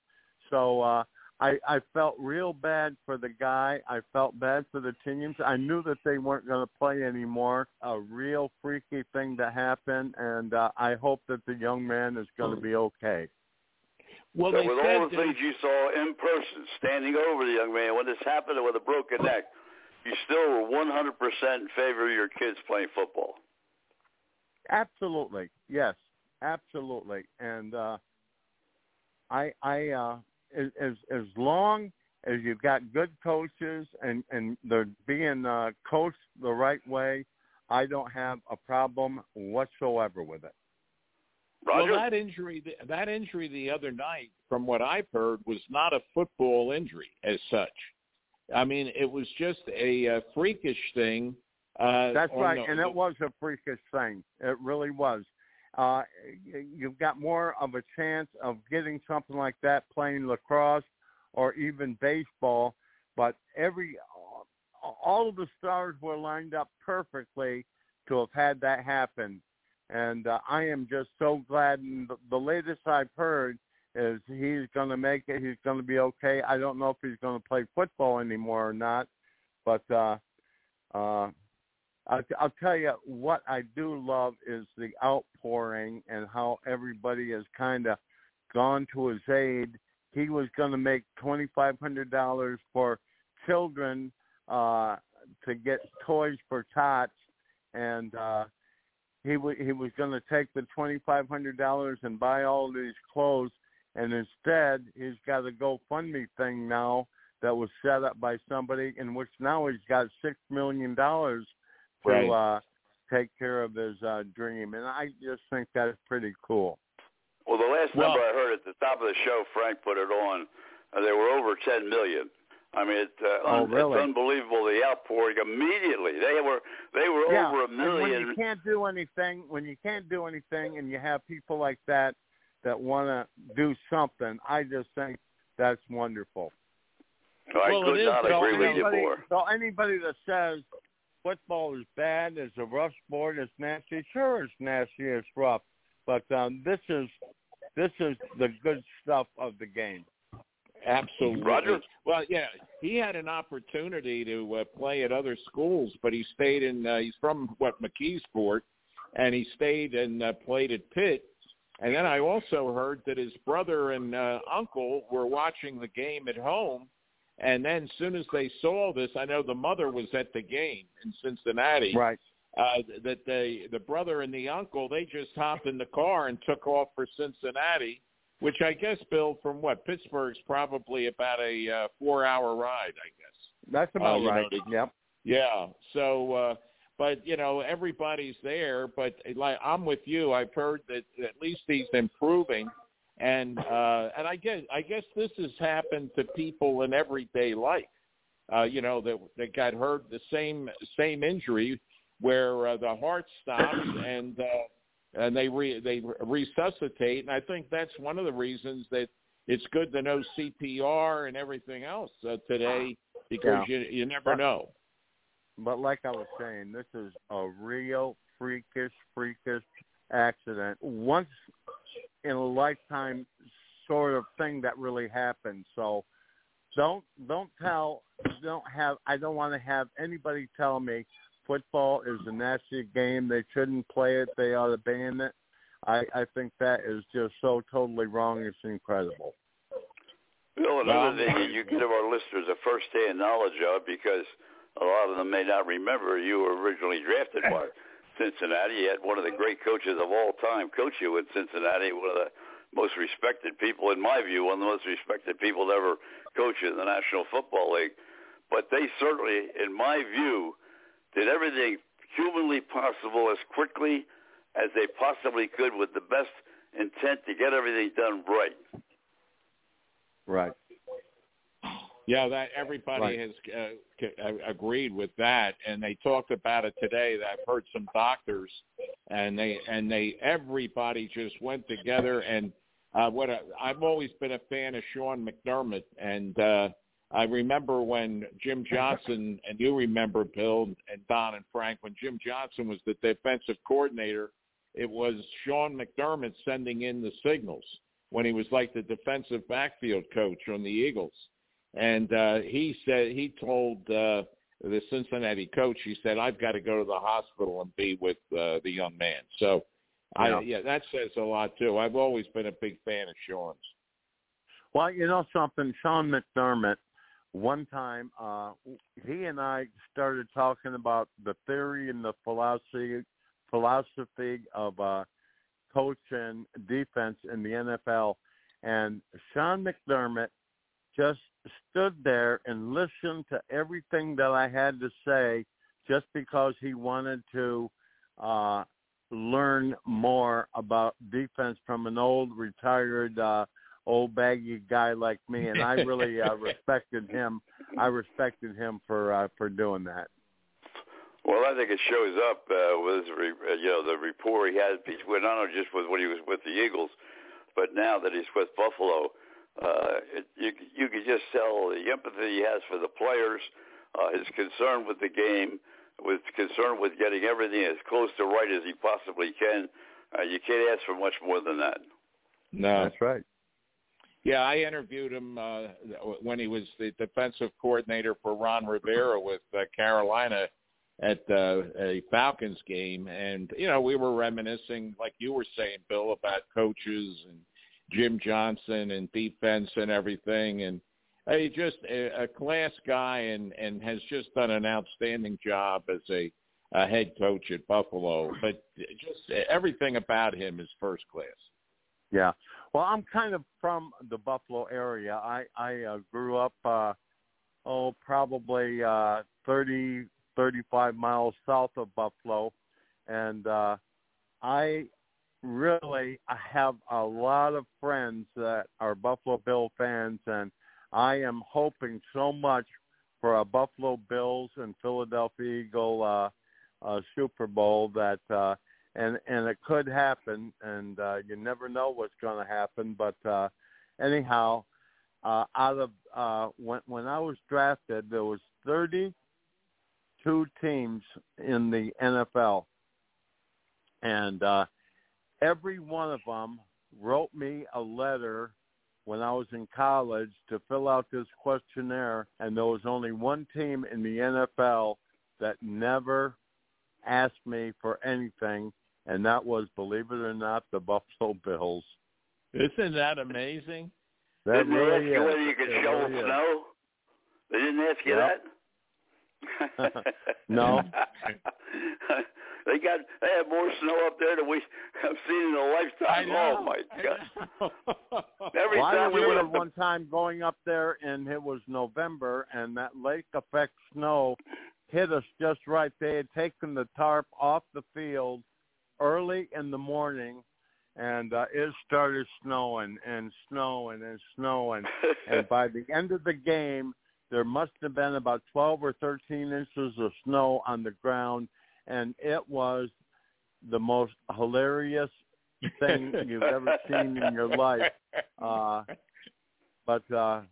So uh, I, I felt real bad for the guy. I felt bad for the teams. I knew that they weren't going to play anymore. A real freaky thing to happen, and uh, I hope that the young man is going to be okay. Well, so they with all the things you saw in person, standing over the young man, when this happened with a broken neck, you still were 100% in favor of your kids playing football. Absolutely, yes, absolutely. And uh, I, I, uh, as as as long as you've got good coaches and and they're being uh, coached the right way, I don't have a problem whatsoever with it. Roger? Well, that injury, that injury the other night, from what I've heard, was not a football injury as such. I mean, it was just a uh, freakish thing. Uh, That's right, the- and it was a freakish thing. It really was. Uh, you've got more of a chance of getting something like that playing lacrosse or even baseball. But every all of the stars were lined up perfectly to have had that happen, and uh, I am just so glad. And the, the latest I've heard is he's going to make it. He's going to be okay. I don't know if he's going to play football anymore or not, but. uh uh I'll, I'll tell you what I do love is the outpouring and how everybody has kind of gone to his aid. He was going to make twenty five hundred dollars for children uh, to get toys for tots, and uh, he w- he was going to take the twenty five hundred dollars and buy all these clothes, and instead he's got a GoFundMe thing now that was set up by somebody in which now he's got six million dollars to Right. uh, take care of his uh, dream, and I just think that's pretty cool. Well, the last Well- number I heard at the top of the show, Frank put it on. Uh, there were over 10 million. I mean, it, uh, Oh, un- really? it's unbelievable the outpouring immediately. They were they were yeah, over a and when you can't do anything, when you can't do anything, and you have people like that that want to do something, I just think that's wonderful. I Well, it could not but agree with you more. so anybody that says football is bad, it's a rough sport, it's nasty, sure it's nasty, it's rough, but um, this is this is the good stuff of the game. Absolutely. Roger? Well, yeah, he had an opportunity to uh, play at other schools, but he stayed in. Uh, he's from what McKeesport, and he stayed and uh, played at Pitt. And then I also heard that his brother and uh, uncle were watching the game at home. And then as soon as they saw this, I know the mother was at the game in Cincinnati. Right. Uh, that the the brother and the uncle they just hopped in the car and took off for Cincinnati, which I guess Bill from what Pittsburgh's probably about a uh, four hour ride. I guess. That's about Uh, you know, right. they- yep. Yeah. So, uh, but you know, everybody's there. But like, I'm with you. I've heard that at least he's improving, and uh, and I guess I guess this has happened to people in everyday life. Uh, you know, that that got hurt the same same injury where uh, the heart stops and uh, and they re, they resuscitate. And I think that's one of the reasons that it's good to know CPR and everything else uh, today because you you never know. But like I was saying, this is a real freakish, freakish accident. Once in a lifetime sort of thing that really happened. So don't don't tell don't have I don't want to have anybody tell me football is a nasty game. They shouldn't play it. They ought to ban it. I, I think that is just so totally wrong. It's incredible. Bill, Well, another thing that you give our listeners a first-hand knowledge of, because a lot of them may not remember, you were originally drafted by [LAUGHS] Cincinnati. You had one of the great coaches of all time coach you at Cincinnati, one of the most respected people, in my view, one of the most respected people to ever coach in the National Football League. But they certainly, in my view, did everything humanly possible as quickly as they possibly could with the best intent to get everything done right. Right. Yeah, that everybody Right. has uh, agreed with that, and they talked about it today. That I've heard some doctors, and they and they everybody just went together. And uh, what a, I've always been a fan of Sean McDermott, and uh, I remember when Jim Johnson, [LAUGHS] and you remember Bill and Don and Frank, when Jim Johnson was the defensive coordinator, it was Sean McDermott sending in the signals when he was like the defensive backfield coach on the Eagles and uh he said he told uh the Cincinnati coach he said I've got to go to the hospital and be with uh, the young man. So Yeah. I yeah that says a lot too. I've always been a big fan of Sean's. Well, you know something, Sean McDermott. One time, uh, he and I started talking about the theory and the philosophy philosophy of uh, coach and defense in the NFL, and Sean McDermott just stood there and listened to everything that I had to say, just because he wanted to uh, learn more about defense from an old retired. Uh, old baggy guy like me, and I really uh, [LAUGHS] respected him. I respected him for uh, for doing that. Well, I think it shows up uh, with re- uh, you know the rapport he has between not only just with when he was with the Eagles, but now that he's with Buffalo. Uh, it, you you could just tell the empathy he has for the players, uh, his concern with the game, with concern with getting everything as close to right as he possibly can. Uh, you can't ask for much more than that. No. That's right. Yeah, I interviewed him uh when he was the defensive coordinator for Ron Rivera with uh, Carolina at uh, a Falcons game and you know, we were reminiscing like you were saying Bill about coaches and Jim Johnson and defense and everything and he just a, a class guy and and has just done an outstanding job as a, a head coach at Buffalo but just everything about him is first class. Yeah. Well, I'm kind of from the Buffalo area. I I uh, grew up uh oh probably uh 30 35 miles south of Buffalo and uh I really I have a lot of friends that are Buffalo Bill fans and I am hoping so much for a Buffalo Bills and Philadelphia Eagle uh uh Super Bowl that uh and and it could happen and uh you never know what's going to happen but uh anyhow uh out of uh when when I was drafted there was 32 teams in the NFL and uh every one of them wrote me a letter when I was in college to fill out this questionnaire, and there was only one team in the NFL that never asked me for anything, and that was, believe it or not, the Buffalo Bills. Isn't that amazing? That Didn't really they ask you is. whether you could It shovel really snow? They didn't ask you Yep. that? [LAUGHS] No. [LAUGHS] [LAUGHS] they got they have more snow up there than we [LAUGHS] have seen in a I lifetime. know. Oh my I god. know. [LAUGHS] Every Well, I time we went remember up one time going up there, and it was November, and that lake effect snow hit us just right. They had taken the tarp off the field early in the morning, and uh, it started snowing and snowing and snowing. [LAUGHS] and by the end of the game, there must have been about 12 or 13 inches of snow on the ground, and it was the most hilarious thing [LAUGHS] you've ever seen in your life. Uh, but uh,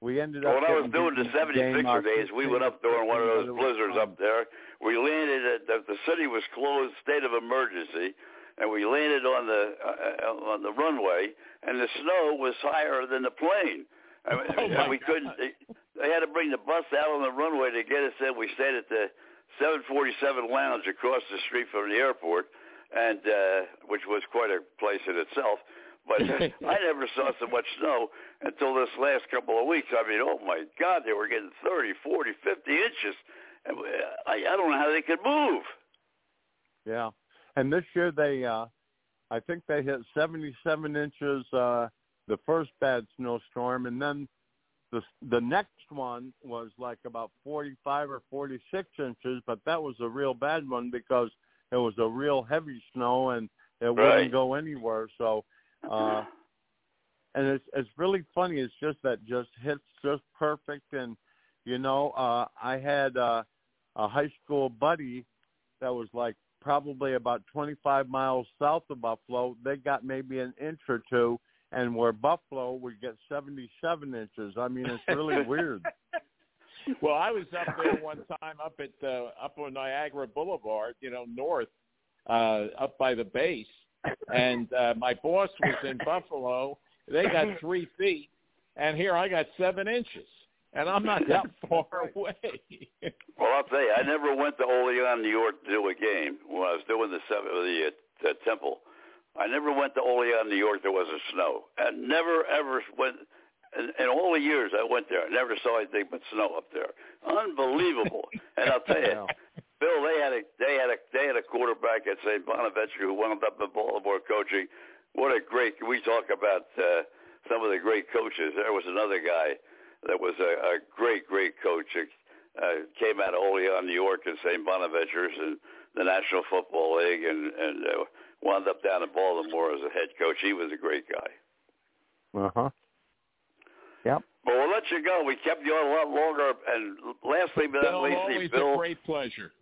we ended up. when I was doing the beaten the game 76er days, we went up during one of those but it was blizzards up there. We landed at the, the city was closed, state of emergency, and we landed on the uh, on the runway, and the snow was higher than the plane. I mean, [LAUGHS] Oh, and we couldn't. They, they had to bring the bus out on the runway to get us in. We stayed at the 747 Lounge across the street from the airport, and uh, which was quite a place in itself. But [LAUGHS] [LAUGHS] I never saw so much snow until this last couple of weeks. I mean, oh my God, they were getting 30, 40, 50 inches. And I, I don't know how they could move. Yeah, and this year they, uh, I think they hit 77 inches uh, the first bad snowstorm, and then the the next one was like about 45 or 46 inches, but that was a real bad one because it was a real heavy snow and it Right. wouldn't go anywhere. So, uh, and it's it's really funny. It's just that just hits just perfect, and you know, uh, I had uh, a high school buddy that was like probably about 25 miles south of Buffalo. They got maybe an inch or two, and where Buffalo would get 77 inches. I mean, it's really [LAUGHS] weird. well, I was up there one time up at uh, up on Niagara Boulevard, you know, north, uh, up by the base, and uh, my boss was in Buffalo. They got three feet, and here I got seven inches, and I'm not that [LAUGHS] far away. Well, I'll tell you, I never went to Olean, New York to do a game when I was doing the seven, the, uh, the temple. I never went to Olean, New York. There wasn't snow, and never ever went. In, in all the years I went there, I never saw anything but snow up there. Unbelievable! [LAUGHS] and I'll tell you, Bill, they had a they had a they had a quarterback at St. Bonaventure who wound up in Baltimore coaching. What a great! We talk about uh, some of the great coaches. There was another guy that was a, a great great coach. Uh, came out of Olean, New York, and St. Bonaventure's and the National Football League, and and uh, wound up down in Baltimore as a head coach. He was a great guy. Uh huh. Yep. But we'll let you go. We kept you on a lot longer. And lastly, but not Bill, least, always Bill. a great pleasure.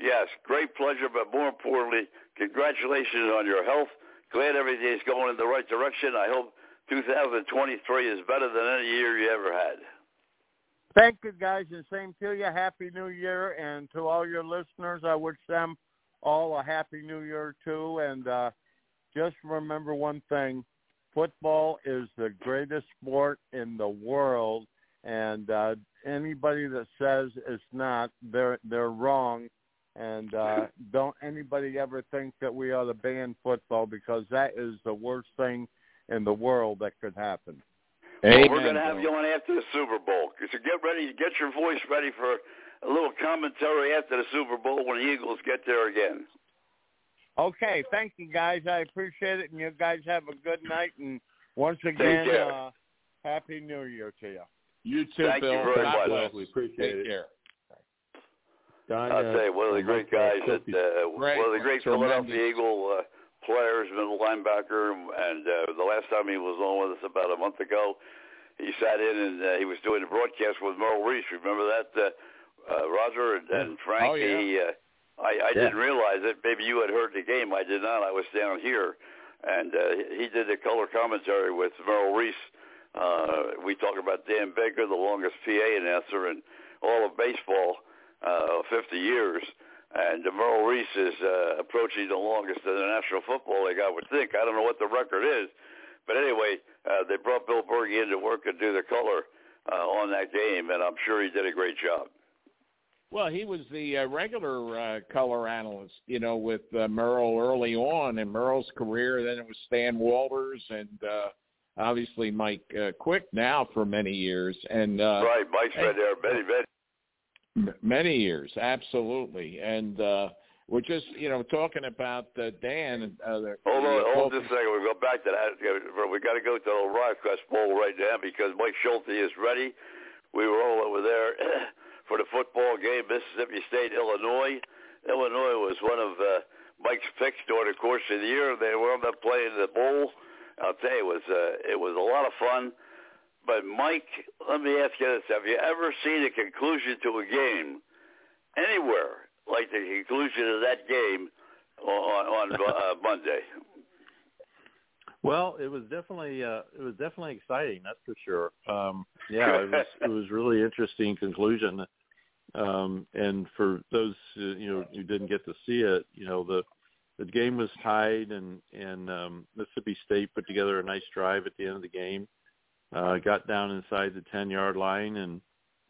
Yes, great pleasure, but more importantly, congratulations on your health. Glad everything is going in the right direction. I hope 2023 is better than any year you ever had. Thank you, guys, and same to you. Happy New Year, and to all your listeners, I wish them all a happy New Year too. And uh, just remember one thing: football is the greatest sport in the world, and uh, anybody that says it's not, they're they're wrong. And uh, [LAUGHS] don't anybody ever think that we ought to ban football because that is the worst thing in the world that could happen. Well, Amen, we're going to have you on after the Super Bowl. So get ready, get your voice ready for a little commentary after the Super Bowl when the Eagles get there again. Okay, thank you guys. I appreciate it, and you guys have a good night. And once again, uh, happy New Year to you. You too, Thank you very God much. bless. We appreciate Take it. care. Don, I'll uh, tell you, one of the great guys that uh, Great one of the great Tremendous. Philadelphia Eagle uh, players, middle linebacker, and uh, the last time he was on with us about a month ago, he sat in and uh, he was doing a broadcast with Merrill Reese. Remember that, uh, uh, Roger and, and Frank? Oh, yeah. Uh, I, I Yeah. didn't realize it. Maybe you had heard the game. I did not. I was down here, and uh, he did the color commentary with Merrill Reese. Uh, we talk about Dan Baker, the longest PA announcer in all of baseball, uh, 50 years. And Merrill Reese is uh, approaching the longest in the National Football League, I would think. I don't know what the record is, But anyway, uh, they brought Bill Bergey in to work and do the color uh, on that game, and I'm sure he did a great job. Well, he was the uh, regular uh, color analyst, you know, with uh, Merrill early on in Merrill's career. Then it was Stan Walters and uh, obviously Mike uh, Quick now for many years. And uh, right, Mike's been there many, many, many years, absolutely. And uh, we're just, you know, talking about uh, Dan. Uh, the, Hold on, hold just a second. We go back to that. We got to go to the ReliaQuest Bowl right now because Mike Schulte is ready. We were all over there [CLEARS THROAT] for the football game, Mississippi State, Illinois. Illinois was one of uh, Mike's picks during the course of the year. They wound up playing the bowl. I'll tell you, it was uh, it was a lot of fun. But Mike, let me ask you this: Have you ever seen a conclusion to a game anywhere like the conclusion of that game on on uh, [LAUGHS] Monday? Well, it was definitely uh, it was definitely exciting. That's for sure. Um, yeah, it [LAUGHS] was it was really interesting conclusion. Um, and for those uh, you know who didn't get to see it, you know the the game was tied, and and um, Mississippi State put together a nice drive at the end of the game. Uh, got down inside the ten yard line and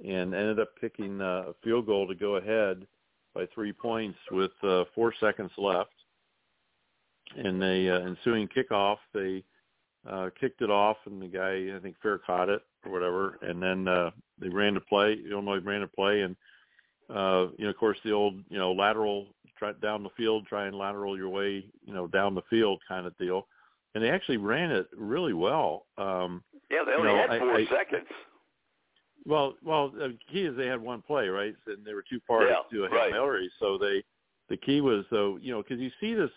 and ended up kicking uh, a field goal to go ahead by three points with uh, four seconds left and the uh, ensuing kickoff, they uh, kicked it off, and the guy I think fair caught it or whatever, and then uh, they ran to play. Illinois ran to play, and uh, you know, of course, the old you know lateral try down the field, try and lateral your way, you know, down the field kind of deal. And they actually ran it really well. Um, yeah, they only you know, had four I, I, seconds. Well, well, the key is they had one play, right? And they were too far Yeah, to do a hail right. mary. So they, the key was though, you know, because you see this,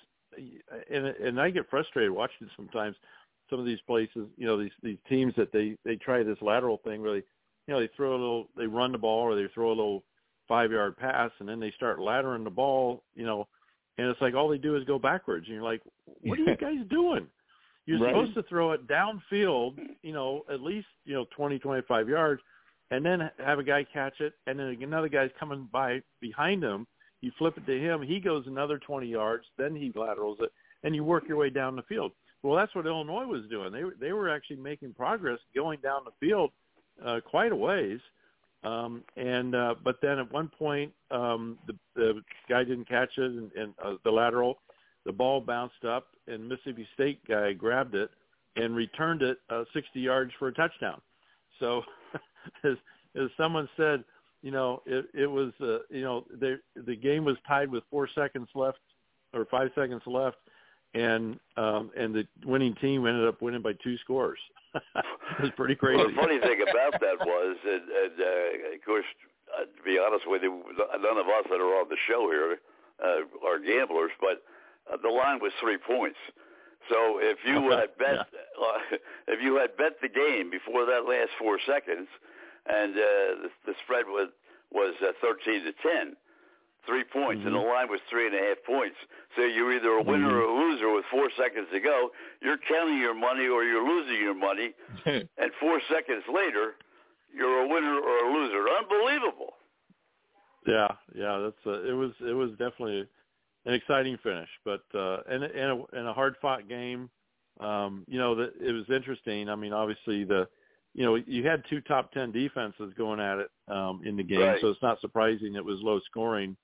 and and I get frustrated watching sometimes some of these places, you know, these these teams that they they try this lateral thing where they, you know, they throw a little, they run the ball or they throw a little five yard pass and then they start laddering the ball, you know, and it's like all they do is go backwards, and you're like, what are you guys doing? You're Right. supposed to throw it downfield, you know, at least you know twenty twenty five yards, and then have a guy catch it, and then another guy's coming by behind him. You flip it to him, he goes another 20 yards, then he laterals it, and you work your way down the field. Well, that's what Illinois was doing. They were they were actually making progress going down the field uh, quite a ways. Um, and uh, but then at one point, um, the, the guy didn't catch it, and, and uh, the lateral, the ball bounced up, and Mississippi State guy grabbed it and returned it uh, 60 yards for a touchdown. So, [LAUGHS] as as someone said, you know, it it was uh, you know the the game was tied with four seconds left or five seconds left, and um, and the winning team ended up winning by two scores. [LAUGHS] it was pretty crazy. Well, the funny thing [LAUGHS] about that was, and, and uh, of course, uh, to be honest with you, none of us that are on the show here uh, are gamblers, but uh, the line was three points. So if you [LAUGHS] had bet, uh, if you had bet the game before that last four seconds, and uh, the, the spread was was uh, thirteen to ten, three points, and the line was three and a half points. So you're either a winner or a loser with four seconds to go. You're counting your money or you're losing your money, [LAUGHS] and four seconds later, you're a winner or a loser. Unbelievable. Yeah, yeah, that's uh, it was it was definitely an exciting finish, but uh, and and a, and a hard fought game. Um, you know, that it was interesting. I mean, obviously the you know you had two top ten defenses going at it um, in the game, Right. so it's not surprising it was low scoring.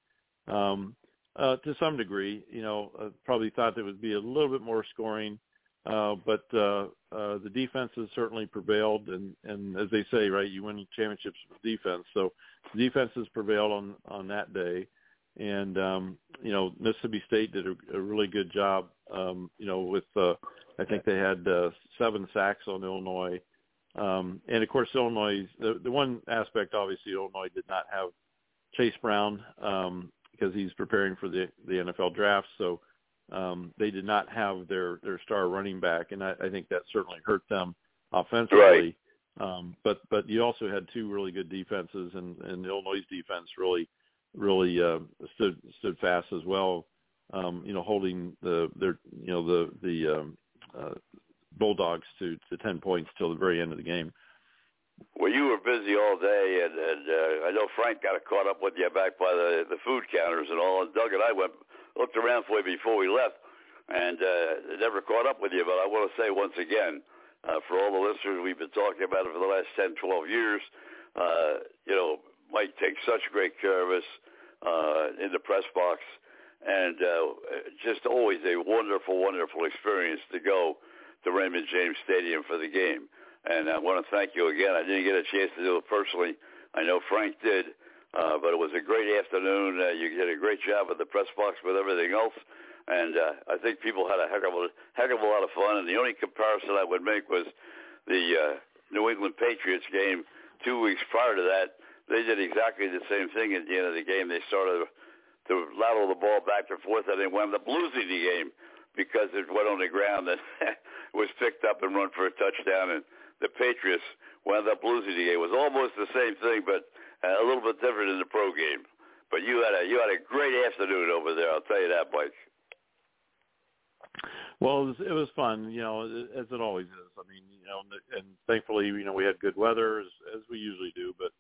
Um, uh, to some degree, you know, uh, probably thought there would be a little bit more scoring, uh, but uh, uh, the defenses certainly prevailed, and and as they say, right, you win championships with defense. So defenses prevailed on on that day, and um, you know Mississippi State did a, a really good job. Um, you know, with uh, I think they had uh, seven sacks on Illinois, um, and of course Illinois. The, the one aspect, obviously, Illinois did not have Chase Brown um, because he's preparing for the the NFL draft. So um, they did not have their their star running back, and I, I think that certainly hurt them offensively. Right. Um, but but you also had two really good defenses, and, and Illinois' defense really really uh, stood stood fast as well. Um, you know, holding the their you know the the um, uh, Bulldogs to to ten points till the very end of the game. Well, you were busy all day, and, and uh, I know Frank got caught up with you back by the the food counters and all. And Doug and I went looked around for you before we left. and uh, never caught up with you. But I want to say once again, uh, for all the listeners, we've been talking about it for the last 10, 12 years. Uh, you know, Mike takes such great care of us uh, in the press box, and uh, just always a wonderful, wonderful experience to go to Raymond James Stadium for the game. And I want to thank you again. I didn't get a chance to do it personally. I know Frank did, uh, but it was a great afternoon. Uh, you did a great job at the press box with everything else, and uh, I think people had a heck of a heck of a lot of fun. And the only comparison I would make was the uh, New England Patriots game two weeks prior to that. They did exactly the same thing at the end of the game. They started to lateral the ball back and forth, and they wound up losing the game because it went on the ground and [LAUGHS] was picked up and run for a touchdown. And the Patriots wound up losing the game. It was almost the same thing, but uh, a little bit different in the pro game. But you had a you had a great afternoon over there. I'll tell you that, Mike. Well, it was, it was fun, you know, as it always is. I mean, you know, and thankfully, you know, we had good weather as as we usually do, but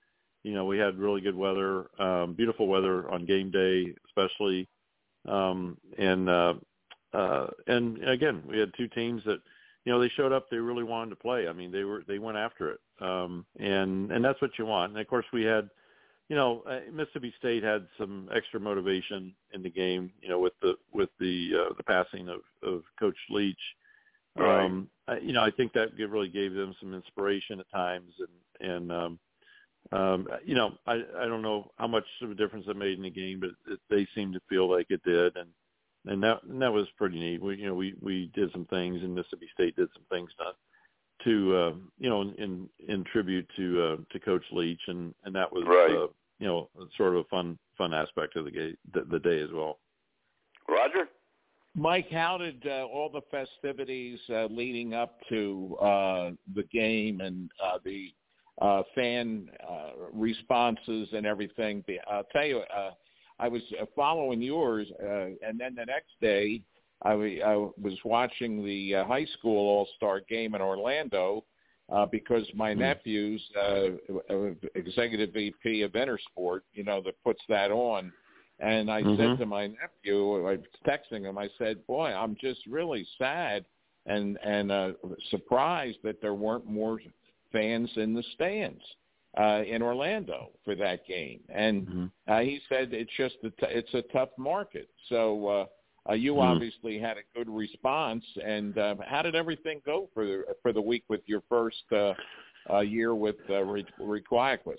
you know, we had really good weather, um, beautiful weather on game day, especially, um, and uh, uh, and again, we had two teams that you know they showed up they really wanted to play. I mean they were they went after it. Um and and that's what you want. And of course we had you know uh, mississippi state had some extra motivation in the game you know with the with the uh, the passing of of coach leach. Right. um I, you know i think that really gave them some inspiration at times and and um um you know i i don't know how much of a difference it made in the game but it, they seemed to feel like it did. And and that and that was pretty neat. We you know we we did some things, and Mississippi State did some things to to uh, you know in in tribute to uh, to Coach Leach, and and that was Right. uh, you know sort of a fun fun aspect of the game the, the day as well. Roger. Mike, how did uh, all the festivities uh, leading up to uh, the game and uh, the uh, fan uh, responses and everything be? I'll tell you, uh, I was uh, following yours, uh, and then the next day, I, w- I was watching the uh, high school All Star game in Orlando uh, because my Hmm. nephew's uh, uh, executive VP of Intersport, you know, that puts that on. And I Mhm. said to my nephew, I was texting him, I said, "Boy, I'm just really sad and and uh, surprised that there weren't more fans in the stands uh, in Orlando for that game." And Mm-hmm. uh, he said it's just a t- it's a tough market. So uh, uh, you Hmm. obviously had a good response. And uh, how did everything go for the, for the week with your first uh, uh, year with uh, Re- ReliaQuest?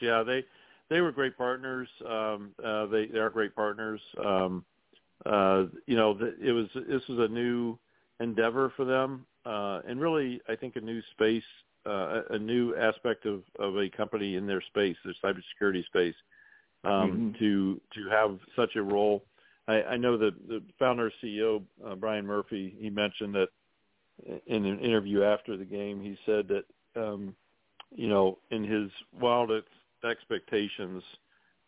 Yeah, they they were great partners. Um, uh, they they are great partners. Um, uh, you know, it was this was a new endeavor for them, uh, and really, I think a new space, uh, a, new aspect of of a company in their space, their cybersecurity space, um, Mhm. to to have such a role. I, I know that the founder CEO uh, Brian Murphy he mentioned that in an interview after the game he said that um, you know in his wildest expectations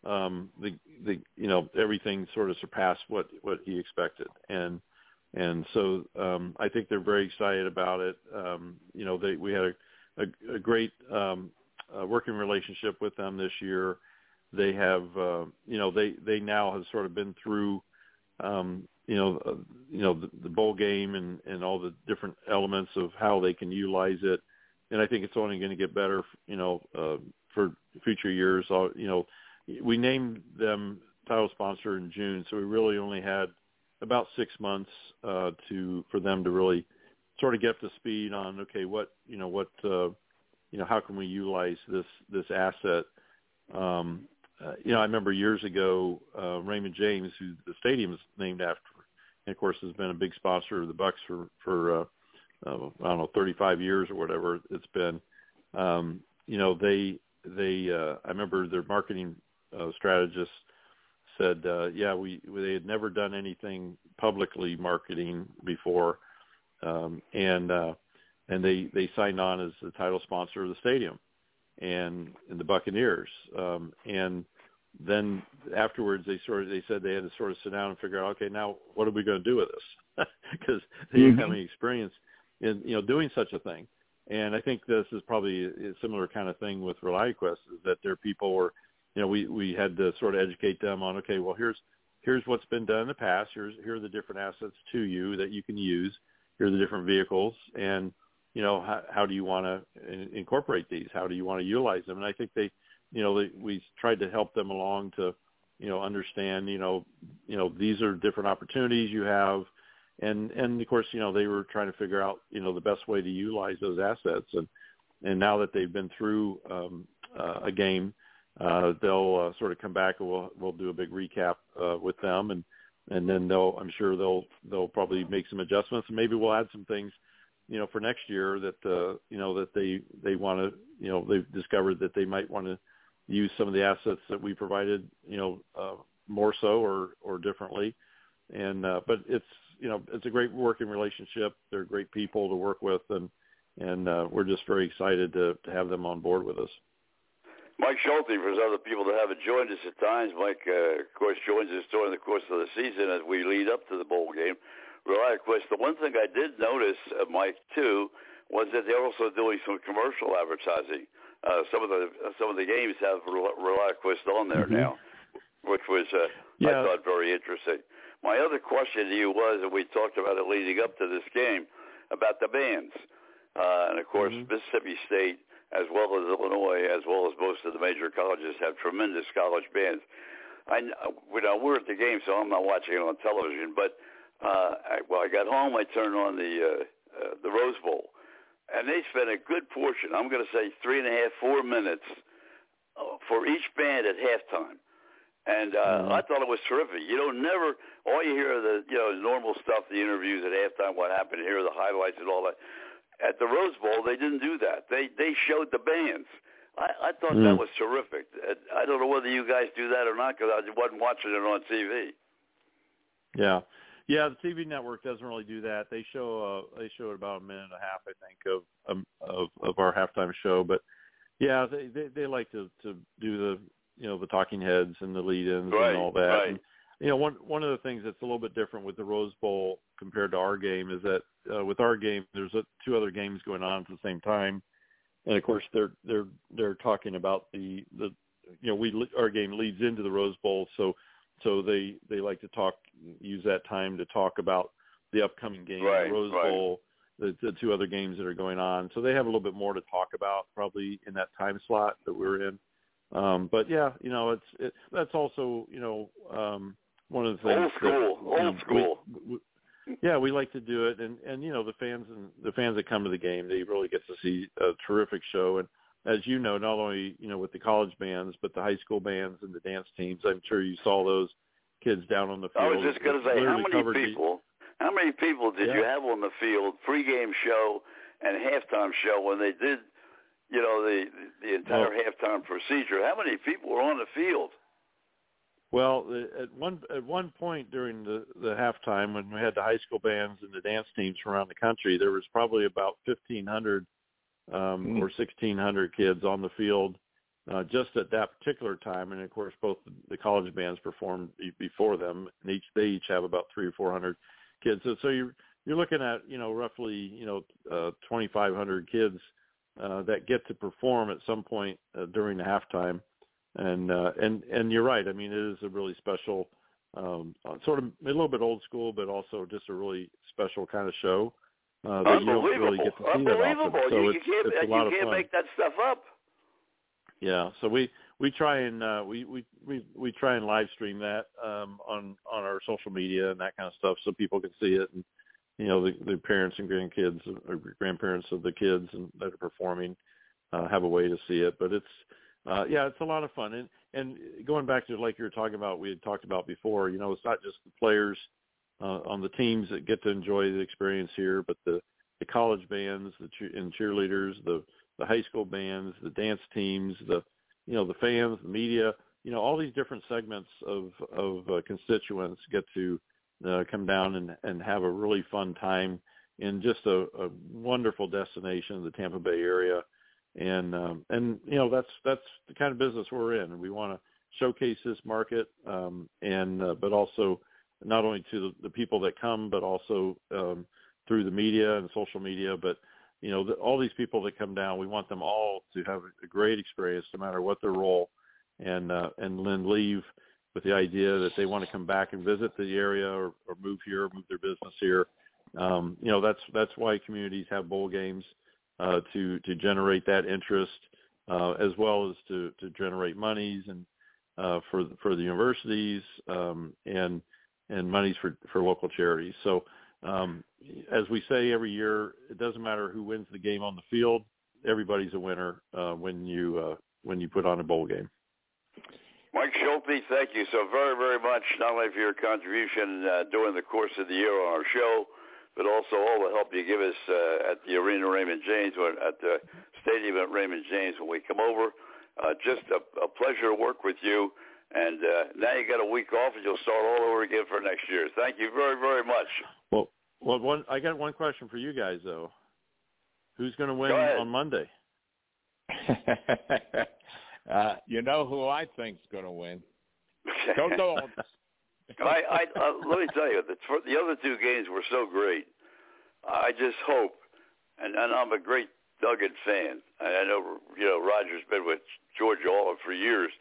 um, the the you know everything sort of surpassed what what he expected and and so um, I think they're very excited about it. Um, you know they we had a, a, a great um, uh, working relationship with them this year. They have uh, you know they they now have sort of been through um, you know uh, you know the, the bowl game and and all the different elements of how they can utilize it. And I think it's only going to get better you know uh, for future years. Uh, you know we named them title sponsor in June so we really only had about 6 months uh, to for them to really sort of get up to speed on okay what you know what uh, you know how can we utilize this this asset um, uh, you know, I remember years ago, uh, Raymond James, who the stadium is named after, and of course has been a big sponsor of the Bucs for for uh, uh, I don't know 35 years or whatever it's been. Um, you know, they they uh, I remember their marketing uh, strategist said, uh, yeah, we they had never done anything publicly marketing before, um, and uh, and they they signed on as the title sponsor of the stadium and and the Buccaneers. Um, and then afterwards, they sort of they said they had to sort of sit down and figure out, okay, now what are we going to do with this? [LAUGHS] Because they didn't have any experience in you know doing such a thing. And I think this is probably a similar kind of thing with ReliaQuest is that their people were, you know, we we had to sort of educate them on, okay, well here's here's what's been done in the past. Here's here are the different assets to you that you can use. Here are the different vehicles, and you know how, how do you want to in, incorporate these? How do you want to utilize them? And I think they, you know, they, we tried to help them along to, you know, understand, you know, you know these are different opportunities you have, and and of course, you know, they were trying to figure out, you know, the best way to utilize those assets, and and now that they've been through um, uh, a game uh, they'll uh, sort of come back and we'll we'll do a big recap uh, with them and and then they'll I'm sure they'll they'll probably make some adjustments. And maybe we'll add some things you know for next year that uh, you know that they they want to you know they've discovered that they might want to use some of the assets that we provided you know uh, more so or or differently. And uh, but it's you know it's a great working relationship. They're great people to work with and and uh, we're just very excited to, to have them on board with us. Mike Schulte, for other people that haven't joined us at times, Mike, uh, of course, joins us during the course of the season as we lead up to the bowl game. ReliaQuest. The one thing I did notice, uh, Mike, too, was that they're also doing some commercial advertising. Uh, some of the some of the games have ReliaQuest on there mm-hmm. now, which was uh, yeah. I thought very interesting. My other question to you was, and we talked about it leading up to this game, about the bands, uh, and of course mm-hmm. Mississippi State as well as Illinois, as well as most of the major colleges, have tremendous college bands. I, you know, we're at the game, so I'm not watching it on television. But uh, I, well, I got home, I turned on the uh, uh, the Rose Bowl, and they spent a good portion. I'm going to say three and a half, four minutes uh, for each band at halftime. And uh, mm-hmm. I thought it was terrific. You know, never all you hear are the you know normal stuff, the interviews at halftime, what happened here, the highlights and all that at the Rose Bowl, they didn't do that. They they showed the bands. I, I thought mm. that was terrific. I don't know whether you guys do that or not because I wasn't watching it on TV. Yeah, yeah. The TV network doesn't really do that. They show uh, they show it about a minute and a half, I think, of um, of of our halftime show. But yeah, they they, they like to to do the you know the talking heads and the lead-ins right, and all that. Right. And, you know, one one of the things that's a little bit different with the Rose Bowl compared to our game is that uh, with our game, there's a, two other games going on at the same time, and of course they're they're they're talking about the the you know we our game leads into the Rose Bowl, so so they they like to talk use that time to talk about the upcoming game, right, the Rose right. Bowl, the, the two other games that are going on. So they have a little bit more to talk about probably in that time slot that we're in. Um, but yeah, you know, it's it, that's also you know um, one of the things. Old school, that, old know, school. We, we, yeah, we like to do it, and and you know the fans and the fans that come to the game, they really get to see a terrific show. And as you know, not only you know with the college bands, but the high school bands and the dance teams. I'm sure you saw those kids down on the field. I was just going to say, how many people? How many people did yeah. you have on the field, pregame show and halftime show when they did, you know, the the entire well, halftime procedure? How many people were on the field? Well, at one at one point during the the halftime, when we had the high school bands and the dance teams from around the country, there was probably about fifteen hundred um, mm. or sixteen hundred kids on the field uh, just at that particular time. And of course, both the college bands performed before them, and each they each have about three or four hundred kids. So, so you're you're looking at you know roughly you know uh, twenty five hundred kids uh, that get to perform at some point uh, during the halftime and uh, and and you're right. I mean, it is a really special, um, sort of a little bit old school, but also just a really special kind of show uh, that you don't really get to see that often. So you, it's, you can't, it's a lot you can't of fun. make that stuff up. Yeah, so we we try and uh, we we we we try and live stream that um, on on our social media and that kind of stuff, so people can see it and you know the, the parents and grandkids or grandparents of the kids and that are performing uh, have a way to see it. But it's uh, yeah, it's a lot of fun. And and going back to like you were talking about, we had talked about before. You know, it's not just the players uh, on the teams that get to enjoy the experience here, but the the college bands, the cheer, and cheerleaders, the the high school bands, the dance teams, the you know the fans, the media. You know, all these different segments of of uh, constituents get to uh, come down and and have a really fun time in just a, a wonderful destination, the Tampa Bay area and um, and you know that's that's the kind of business we're in. We want to showcase this market, um, and uh, but also not only to the, the people that come, but also um, through the media and social media. But you know, the, all these people that come down, we want them all to have a great experience, no matter what their role, and uh, and then leave with the idea that they want to come back and visit the area or, or move here, move their business here. Um, you know, that's that's why communities have bowl games uh, to to generate that interest, uh, as well as to to generate monies and uh, for for the universities um, and and monies for for local charities. So, um, as we say every year, it doesn't matter who wins the game on the field. Everybody's a winner uh, when you uh, when you put on a bowl game. Mike Schulte, thank you so very, very much, not only for your contribution uh, during the course of the year on our show, but also all the help you give us uh, at the Arena Raymond James or at the Stadium at Raymond James when we come over. Uh, just a, a pleasure to work with you. And uh, now you got a week off, and you'll start all over again for next year. Thank you very, very much. Well, well, one I got one question for you guys though. Who's going to win Go on Monday? [LAUGHS] uh, you know who I think's going to win? Go [LAUGHS] Dogs. I, I uh, let me tell you, the, the other two games were so great. I just hope, and, and I'm a great Duggan fan. I know you know Roger's been with George Olive for years,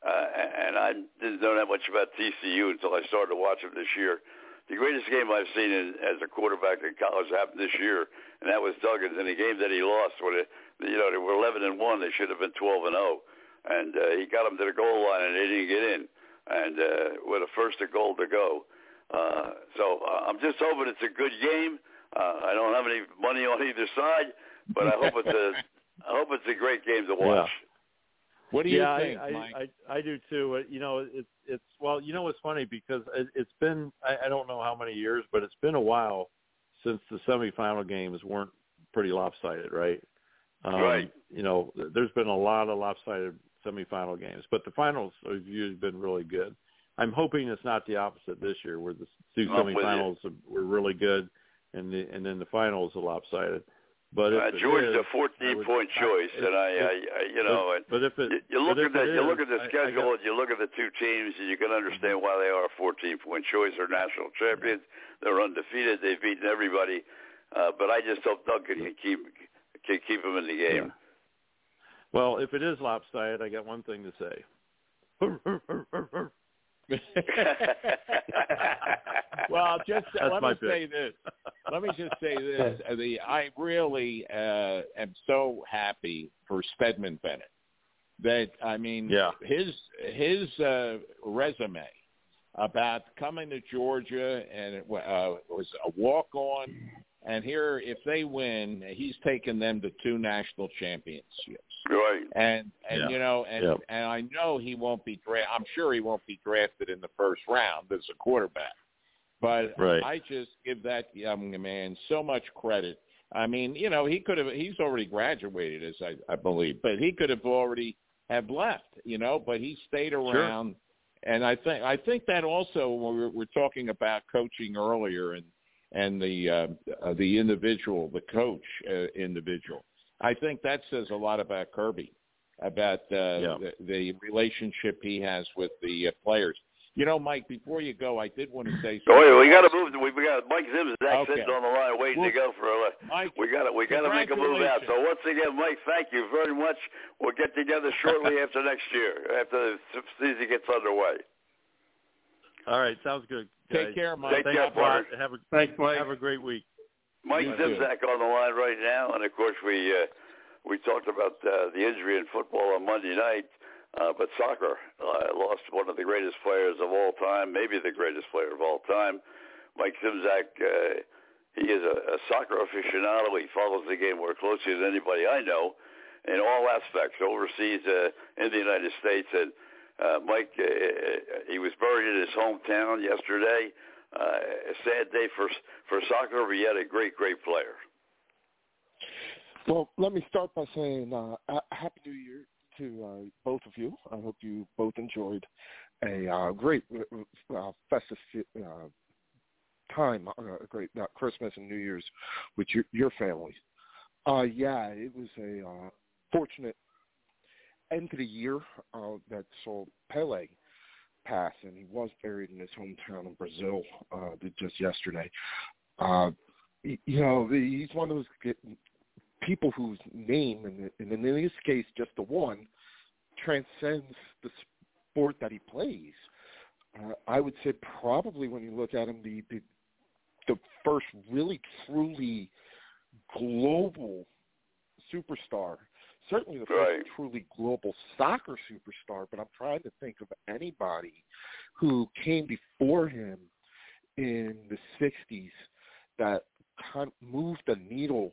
uh, and I didn't know that much about TCU until I started to watch them this year. The greatest game I've seen in, as a quarterback in college happened this year, and that was Duggan's in a game that he lost. When it, you know they were 11 and one, they should have been 12 and 0, and uh, he got them to the goal line and they didn't get in, and uh, with a first and goal to go. Uh, so uh, I'm just hoping it's a good game. Uh, I don't have any money on either side, but I hope it's a [LAUGHS] I hope it's a great game to watch. What do you yeah, think, I, Mike? I, I I do too. You know, it's it's well, you know, it's funny because it, it's been I, I don't know how many years, but it's been a while since the semifinal games weren't pretty lopsided, right? Um, Right. You know, there's been a lot of lopsided semifinal games, but the finals have usually been really good. I'm hoping it's not the opposite this year, where the two I'm semifinals were really good, and the and then the finals are lopsided. But if Uh, it George is is, a 14 point I- choice, if- and I, I, I you know, and but if it you, look but at the it you look at the I- I schedule got- and you look at the two teams, and you can understand why they are a 14 point choice. They're national champions. They're undefeated. They've beaten everybody. Uh, but I just hope Duggan can keep can keep them in the game. Well, if it is lopsided, I got one thing to say. well, just That's let me pick. say this. Let me just say this: [LAUGHS] the I really uh, am so happy for Stetson Bennett. That I mean, Yeah. his his uh, resume about coming to Georgia and it uh, was a walk on, and here if they win, he's taken them to two national championships. Right. And and Yeah. you know and Yep. and I know he won't be dra- I'm sure he won't be drafted in the first round as a quarterback. But Right. I just give that young man so much credit. I mean, you know, he could have he's already graduated as I, I believe, but he could have already have left, you know, but he stayed around sure. and I think I think that also when we're, we're talking about coaching earlier and and the uh, uh, the individual, the coach uh, individual. I think that says a lot about Kirby, about uh, Yeah. the, the relationship he has with the uh, players. You know, Mike, before you go, I did want to say Oh, something. yeah, we got to move. We we got Mike Zimzak Okay. sitting on the line waiting to go for a. Mike, We got to we got to make a move out. So once again, Mike, thank you very much. We'll get together [LAUGHS] shortly after next year, after the season gets underway. All right, sounds good. Guys. take care, Mike. Take Thanks care, a lot. Have a Thanks, Mike. have a great week. Mike. Zimzak on the line right now, and of course we uh, we talked about uh, the injury in football on Monday night, uh, but soccer uh, lost one of the greatest players of all time, maybe the greatest player of all time. Mike Zimzak, uh, he is a, a soccer aficionado. He follows the game more closely than anybody I know, in all aspects, overseas, uh, in the United States, and. Uh, Mike, uh, he was buried in his hometown yesterday. Uh, a sad day for for soccer, but yet a great, great player. Well, let me start by saying uh, Happy New Year to uh, both of you. I hope you both enjoyed a uh, great uh, festive uh, time, uh, a great uh, Christmas and New Year's with your, your families. Uh, yeah, it was a uh, fortunate end to the year uh, that saw Pele pass, and he was buried in his hometown in Brazil uh, just yesterday. Uh, you know, he's one of those people whose name, and, and in this case, just the one, transcends the sport that he plays. uh, I would say probably when you look at him, the the, the first really truly global superstar. Certainly the first truly global soccer superstar, but I'm trying to think of anybody who came before him in the 60s that kind of moved the needle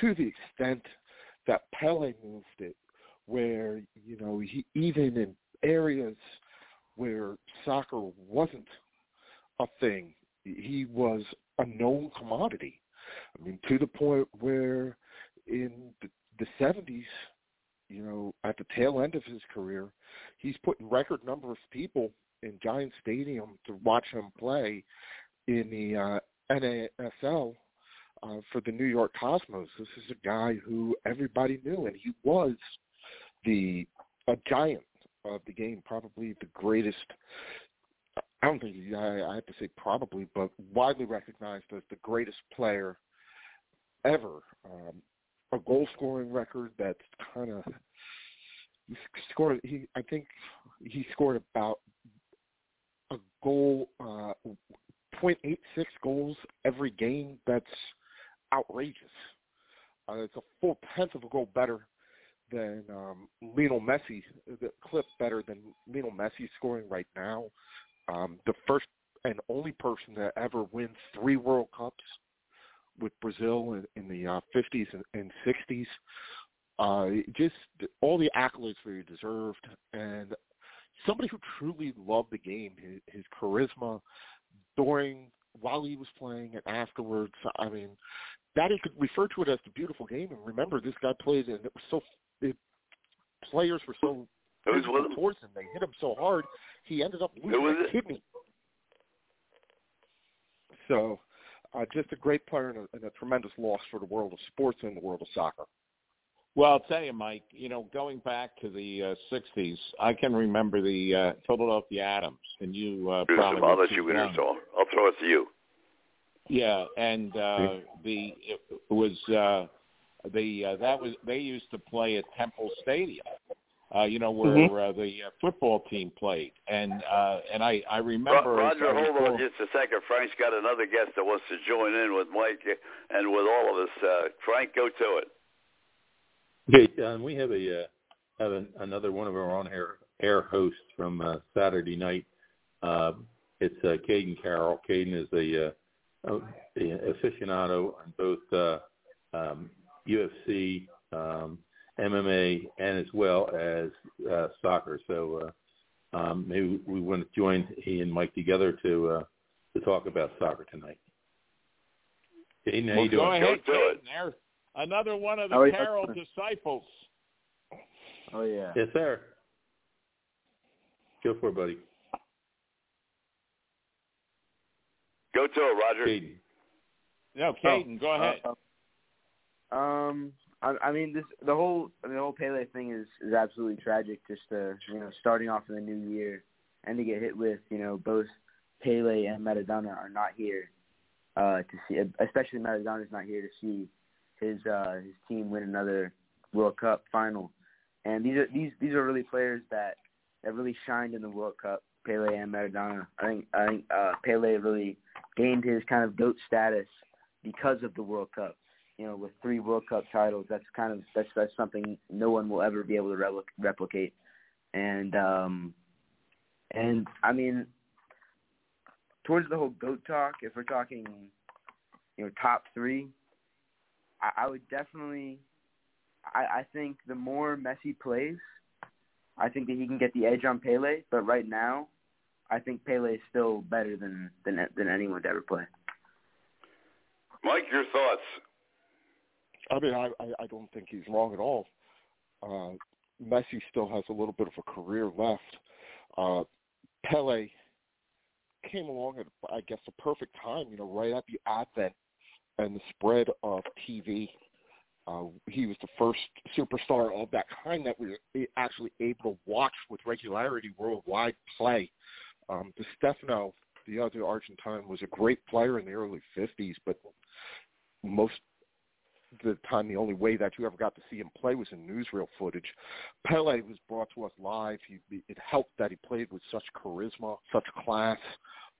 to the extent that Pele moved it, where, you know, he, even in areas where soccer wasn't a thing, he was a known commodity. I mean, to the point where in the, the 70s, you know, at the tail end of his career, he's putting record number of people in Giant Stadium to watch him play in the uh, NASL uh, for the New York Cosmos. This is a guy who everybody knew, and he was the a giant of the game, probably the greatest. I don't think I, I have to say probably, but widely recognized as the greatest player ever. Um, a goal scoring record that's kind of he scored. He I think he scored about a goal, uh, 0.86 goals every game. That's outrageous. Uh, it's a full tenth of a goal better than um, Lionel Messi, the clip better than Lionel Messi scoring right now. Um, the first and only person that ever wins three World Cups with Brazil in, in the uh, 50s and, and 60s. Uh, just all the accolades that he deserved, and somebody who truly loved the game, his, his charisma during while he was playing and afterwards. I mean, that he could refer to it as the beautiful game. And remember, this guy played, and it was so it, players were so Who's physical with him? towards him. They hit him so hard, he ended up losing a kidney. So, uh, just a great player and a, and a tremendous loss for the world of sports and the world of soccer. Well, I'll tell you, Mike. You know, going back to the uh, '60s, I can remember the uh, Philadelphia Atoms, and you uh, Do probably some, I'll let you young. introduce all. I'll throw it to you. Yeah, and uh, the it was uh, the uh, that was they used to play at Temple Stadium. Uh, you know where Mm-hmm. uh, the uh, football team played, and uh, and I I remember. as Roger, I hold on just a second. Frank's got another guest that wants to join in with Mike and with all of us. Uh, Frank, go to it. Okay, John, we have a uh, have an, another one of our on air air hosts from uh, Saturday night. Uh, it's uh, Caden Carroll. Caden is a, uh, a aficionado on both uh, um, UFC, um, MMA, and as well as uh, soccer. So uh, um, maybe we want to join he and Mike together to uh, to talk about soccer tonight. Caden, how well, you go doing? Go to it. Caden. There, another one of the Oh, yeah. Disciples. Oh yeah. Yes, sir. Go for it, buddy. Go to it, Roger. Caden. No, Caden, go ahead. Uh, um, I, I mean, this the whole the whole Pele thing is is absolutely tragic. Just to you know, starting off in the new year and to get hit with you know both Pele and Maradona are not here uh, to see, especially Maradona's not here to see his uh, his team win another World Cup final. And these are these these are really players that that really shined in the World Cup. Pele and Maradona. I think I think uh, Pele really gained his kind of goat status because of the World Cup. You know, with three World Cup titles, that's kind of that's that's something no one will ever be able to repli- replicate. And um, and I mean, towards the whole goat talk, if we're talking, you know, top three, I, I would definitely. I, I think the more Messi plays, I think that he can get the edge on Pele. But right now, I think Pele is still better than than than anyone to ever play. Mike, your thoughts? I mean, I, I, I don't think he's wrong at all. Uh, Messi still has a little bit of a career left. Uh, Pele came along at, I guess, the perfect time, you know, right at the advent and the spread of TV. Uh, he was the first superstar of that kind that we were actually able to watch with regularity worldwide play. Um, Di Stefano, the other Argentine, was a great player in the early 50s, but most the time the only way that you ever got to see him play was in newsreel footage. Pele was brought to us live. He, it helped that he played with such charisma, such class.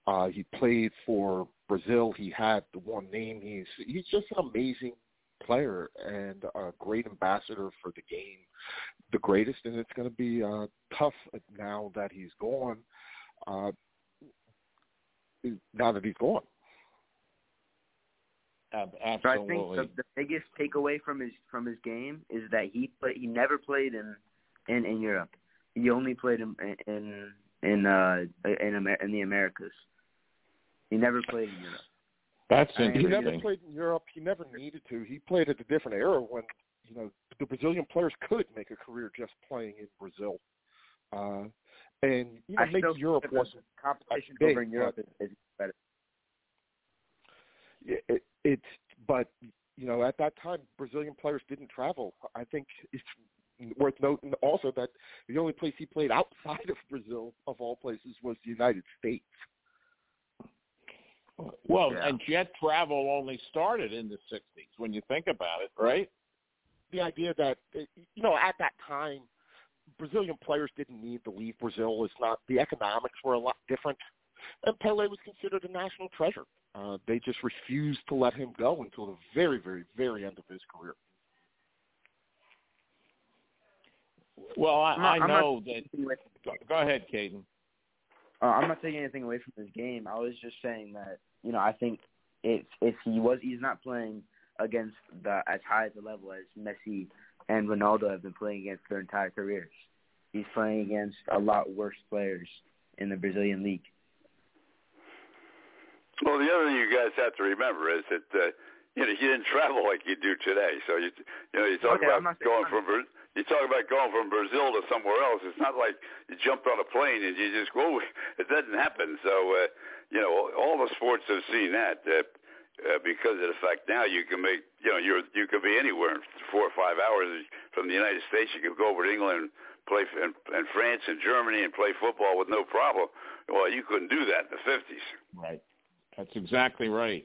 Uh, he played for Brazil. He had the one name. He's he's just an amazing player and a great ambassador for the game, the greatest. And it's going to be uh, tough now that he's gone. Uh, now that he's gone. Absolutely. So I think the, the biggest takeaway from his from his game is that he play, he never played in in in Europe. He only played in in in uh in Amer- in the Americas. He never played in Europe. That's I He never played in Europe. He never needed to. He played at a different era when you know the Brazilian players could make a career just playing in Brazil. Uh, and you know I maybe Europe that wasn't the competition big, over in Europe is, is better. it, it, it's but you know at that time Brazilian players didn't travel. I think it's worth noting also that the only place he played outside [LAUGHS] of Brazil of all places was the United States. well, Yeah. and jet travel only started in the '60s when you think about it, right? The idea that uh, you know at that time Brazilian players didn't need to leave Brazil. It's not the economics were a lot different, and Pele was considered a national treasure. Uh, they just refused to let him go until the very, very, very end of his career. Well, I, I'm not- I know that. taking Go, go ahead, Caden. Uh, I'm not taking anything away from his game. I was just saying that you know I think if if he was he's not playing against the as high as a level as Messi and Ronaldo have been playing against their entire careers. He's playing against a lot worse players in the Brazilian league. Well, the other thing you guys have to remember is that uh, you know you didn't travel like you do today. So you you know you talk Okay, about going from you talk about going from Brazil to somewhere else. It's not like you jumped on a plane and you just go. [LAUGHS] It doesn't happen. So uh, you know all the sports have seen that. Uh, uh, because of the fact now you can make you know you're you could be anywhere in four or five hours from the United States. You could go over to England, play in, in France and Germany, and play football with no problem. Well, you couldn't do that in the fifties. Right. That's exactly right.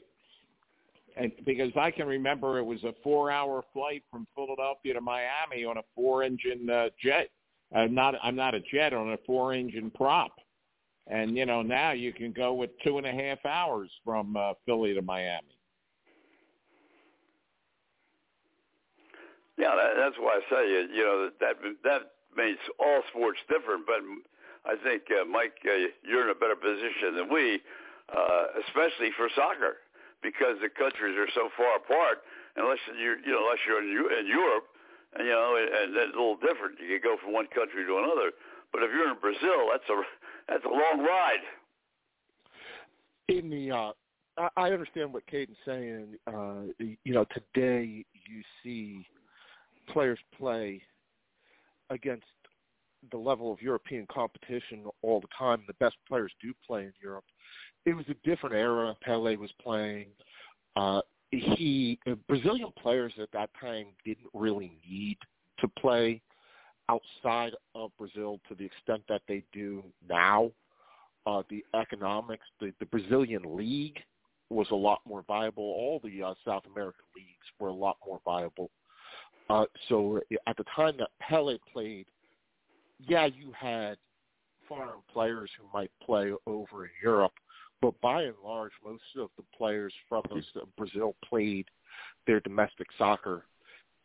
And because I can remember it was a four-hour flight from Philadelphia to Miami on a four-engine uh, jet. Uh, not, I'm not a jet on a four-engine prop. And you know now you can go with two and a half hours from uh, Philly to Miami. Yeah, that, that's why I say you, you know that that makes all sports different. But I think uh, Mike, uh, you're in a better position than we, uh, especially for soccer, because the countries are so far apart. Unless you're you know unless you're in, in Europe, and you know, and, that's a little different. You can go from one country to another. But if you're in Brazil, that's a that's a long ride. In the, uh, I, I understand what Caden's saying. Uh, you know, today you see players play against the level of European competition all the time. The best players do play in Europe. It was a different era. Pele was playing. Uh, he Brazilian players at that time didn't really need to play outside of Brazil to the extent that they do now. Uh, the economics, the, the Brazilian league was a lot more viable. All the uh, South American leagues were a lot more viable. Uh, so at the time that Pele played, yeah, you had foreign players who might play over in Europe, but by and large, most of the players from Brazil played their domestic soccer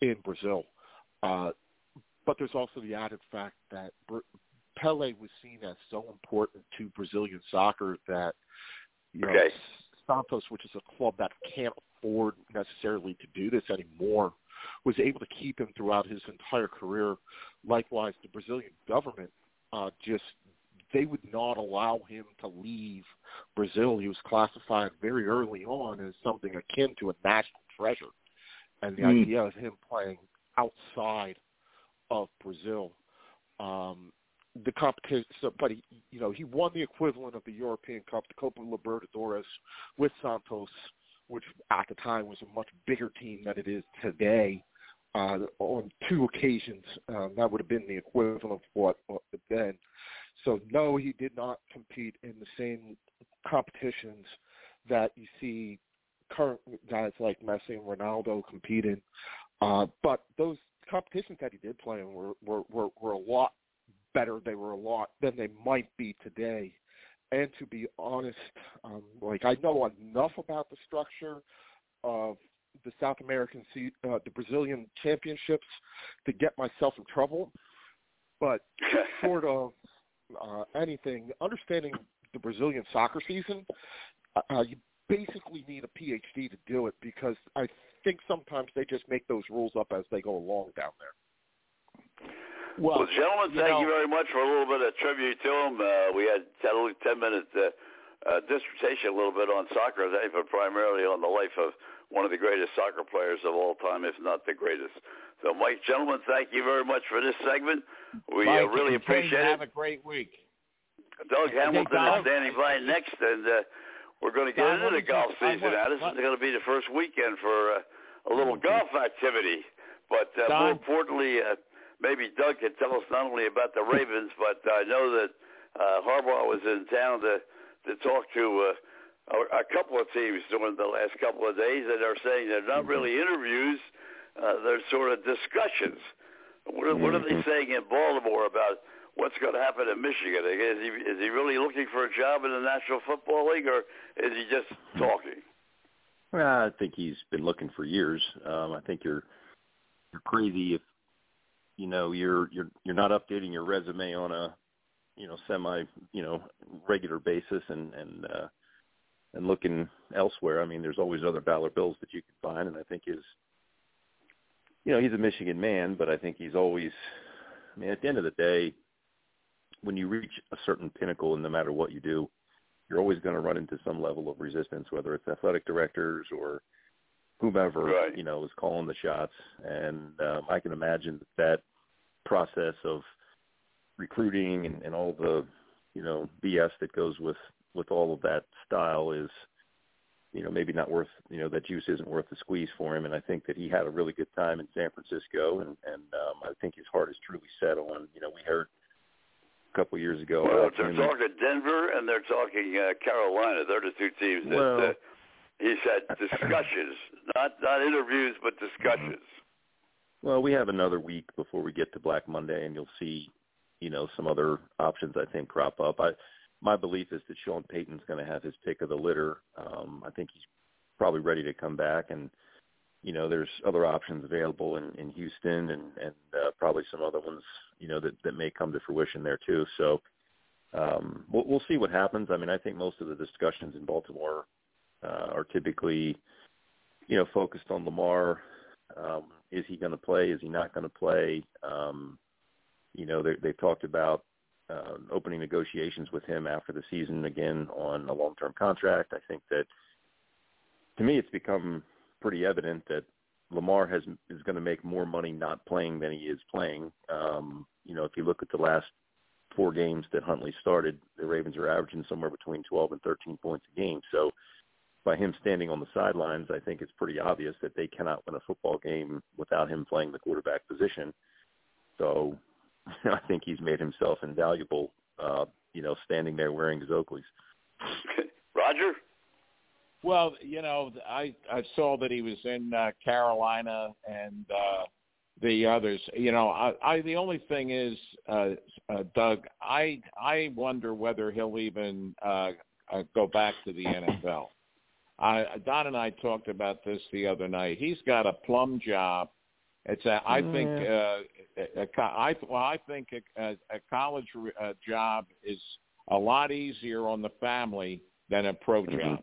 in Brazil. Uh, but there's also the added fact that Pele was seen as so important to Brazilian soccer that you know Okay. Santos, which is a club that can't afford necessarily to do this anymore, was able to keep him throughout his entire career. Likewise, the Brazilian government uh, just they would not allow him to leave Brazil. He was classified very early on as something akin to a national treasure, and the Hmm. idea of him playing outside of Brazil. Um, the competition, so, but he, you know, he won the equivalent of the European Cup, the Copa Libertadores, with Santos, which at the time was a much bigger team than it is today. Uh, on two occasions, uh, that would have been the equivalent of what, what then. So no, he did not compete in the same competitions that you see current guys like Messi and Ronaldo competing. Uh, but those competitions that he did play in were, were were were a lot better. They were a lot than they might be today. And to be honest, um, like I know enough about the structure of the South American, uh, the Brazilian championships to get myself in trouble. But [LAUGHS] short of uh, anything, understanding the Brazilian soccer season, uh, you basically need a PhD to do it because I think sometimes they just make those rules up as they go along down there. Well, well gentlemen, thank know, you very much for a little bit of tribute to him. Uh, we had 10, 10 minutes uh, uh, dissertation a little bit on soccer today, but primarily on the life of one of the greatest soccer players of all time, if not the greatest. So, Mike, gentlemen, thank you very much for this segment. We Mike, uh, really appreciate it. Have a great week. Doug Hamilton is standing by next, and uh, we're going to get into the golf season now. This is going to be the first weekend for uh, a little golf activity. But uh, more importantly, uh, maybe Doug can tell us not only about the Ravens, but I know that uh, Harbaugh was in town to to talk to uh, a, a couple of teams during the last couple of days, and they're saying they're not really interviews; uh, they're sort of discussions. What are, what are they saying in Baltimore about what's going to happen in Michigan? Is he is he really looking for a job in the National Football League, or is he just talking? Well, I think he's been looking for years. Um, I think you're you're crazy if you know you're you're you're not updating your resume on a you know semi you know regular basis and and uh and looking elsewhere. I mean, there's always other dollar bills that you can find, and I think his you know he's a Michigan man, but I think he's always. I mean, at the end of the day, when you reach a certain pinnacle, and no matter what you do, you're always going to run into some level of resistance, whether it's athletic directors or whomever right. you know is calling the shots. And um, I can imagine that, that process of recruiting and, and all the you know BS that goes with with all of that style is you know maybe not worth you know that juice isn't worth the squeeze for him and I think that he had a really good time in San Francisco and and um, I think his heart is truly set on you know we heard a couple years ago well, uh, they're him- talking Denver and they're talking uh, Carolina. They're the two teams that Well- uh, he said discussions, [LAUGHS] not not interviews, but discussions. Well, we have another week before we get to Black Monday, and you'll see, you know, some other options I think crop up. I, my belief is that Sean Payton's going to have his pick of the litter. Um, I think he's probably ready to come back, and you know, there's other options available in, in Houston, and and uh, probably some other ones, you know, that that may come to fruition there too. So. Um, we'll, we'll see what happens. I mean, I think most of the discussions in Baltimore uh, are typically, you know, focused on Lamar, um, is he going to play? Is he not going to play? Um, you know, they, they've talked about uh, opening negotiations with him after the season again on a long-term contract. I think that, to me, it's become pretty evident that Lamar has is going to make more money not playing than he is playing. Um, you know, if you look at the last four games that Huntley started, the Ravens are averaging somewhere between 12 and 13 points a game. So by him standing on the sidelines, I think it's pretty obvious that they cannot win a football game without him playing the quarterback position. So [LAUGHS] I think he's made himself invaluable, uh, you know, standing there wearing his Oakleys. Roger. Well, you know, I I saw that he was in uh, Carolina and uh, the others. You know, I, I the only thing is, uh, uh, Doug, I I wonder whether he'll even uh, uh, go back to the NFL. I, Don and I talked about this the other night. He's got a plum job. It's a, I think uh, a, a, I well I think a, a, a college uh, job is a lot easier on the family than a pro job.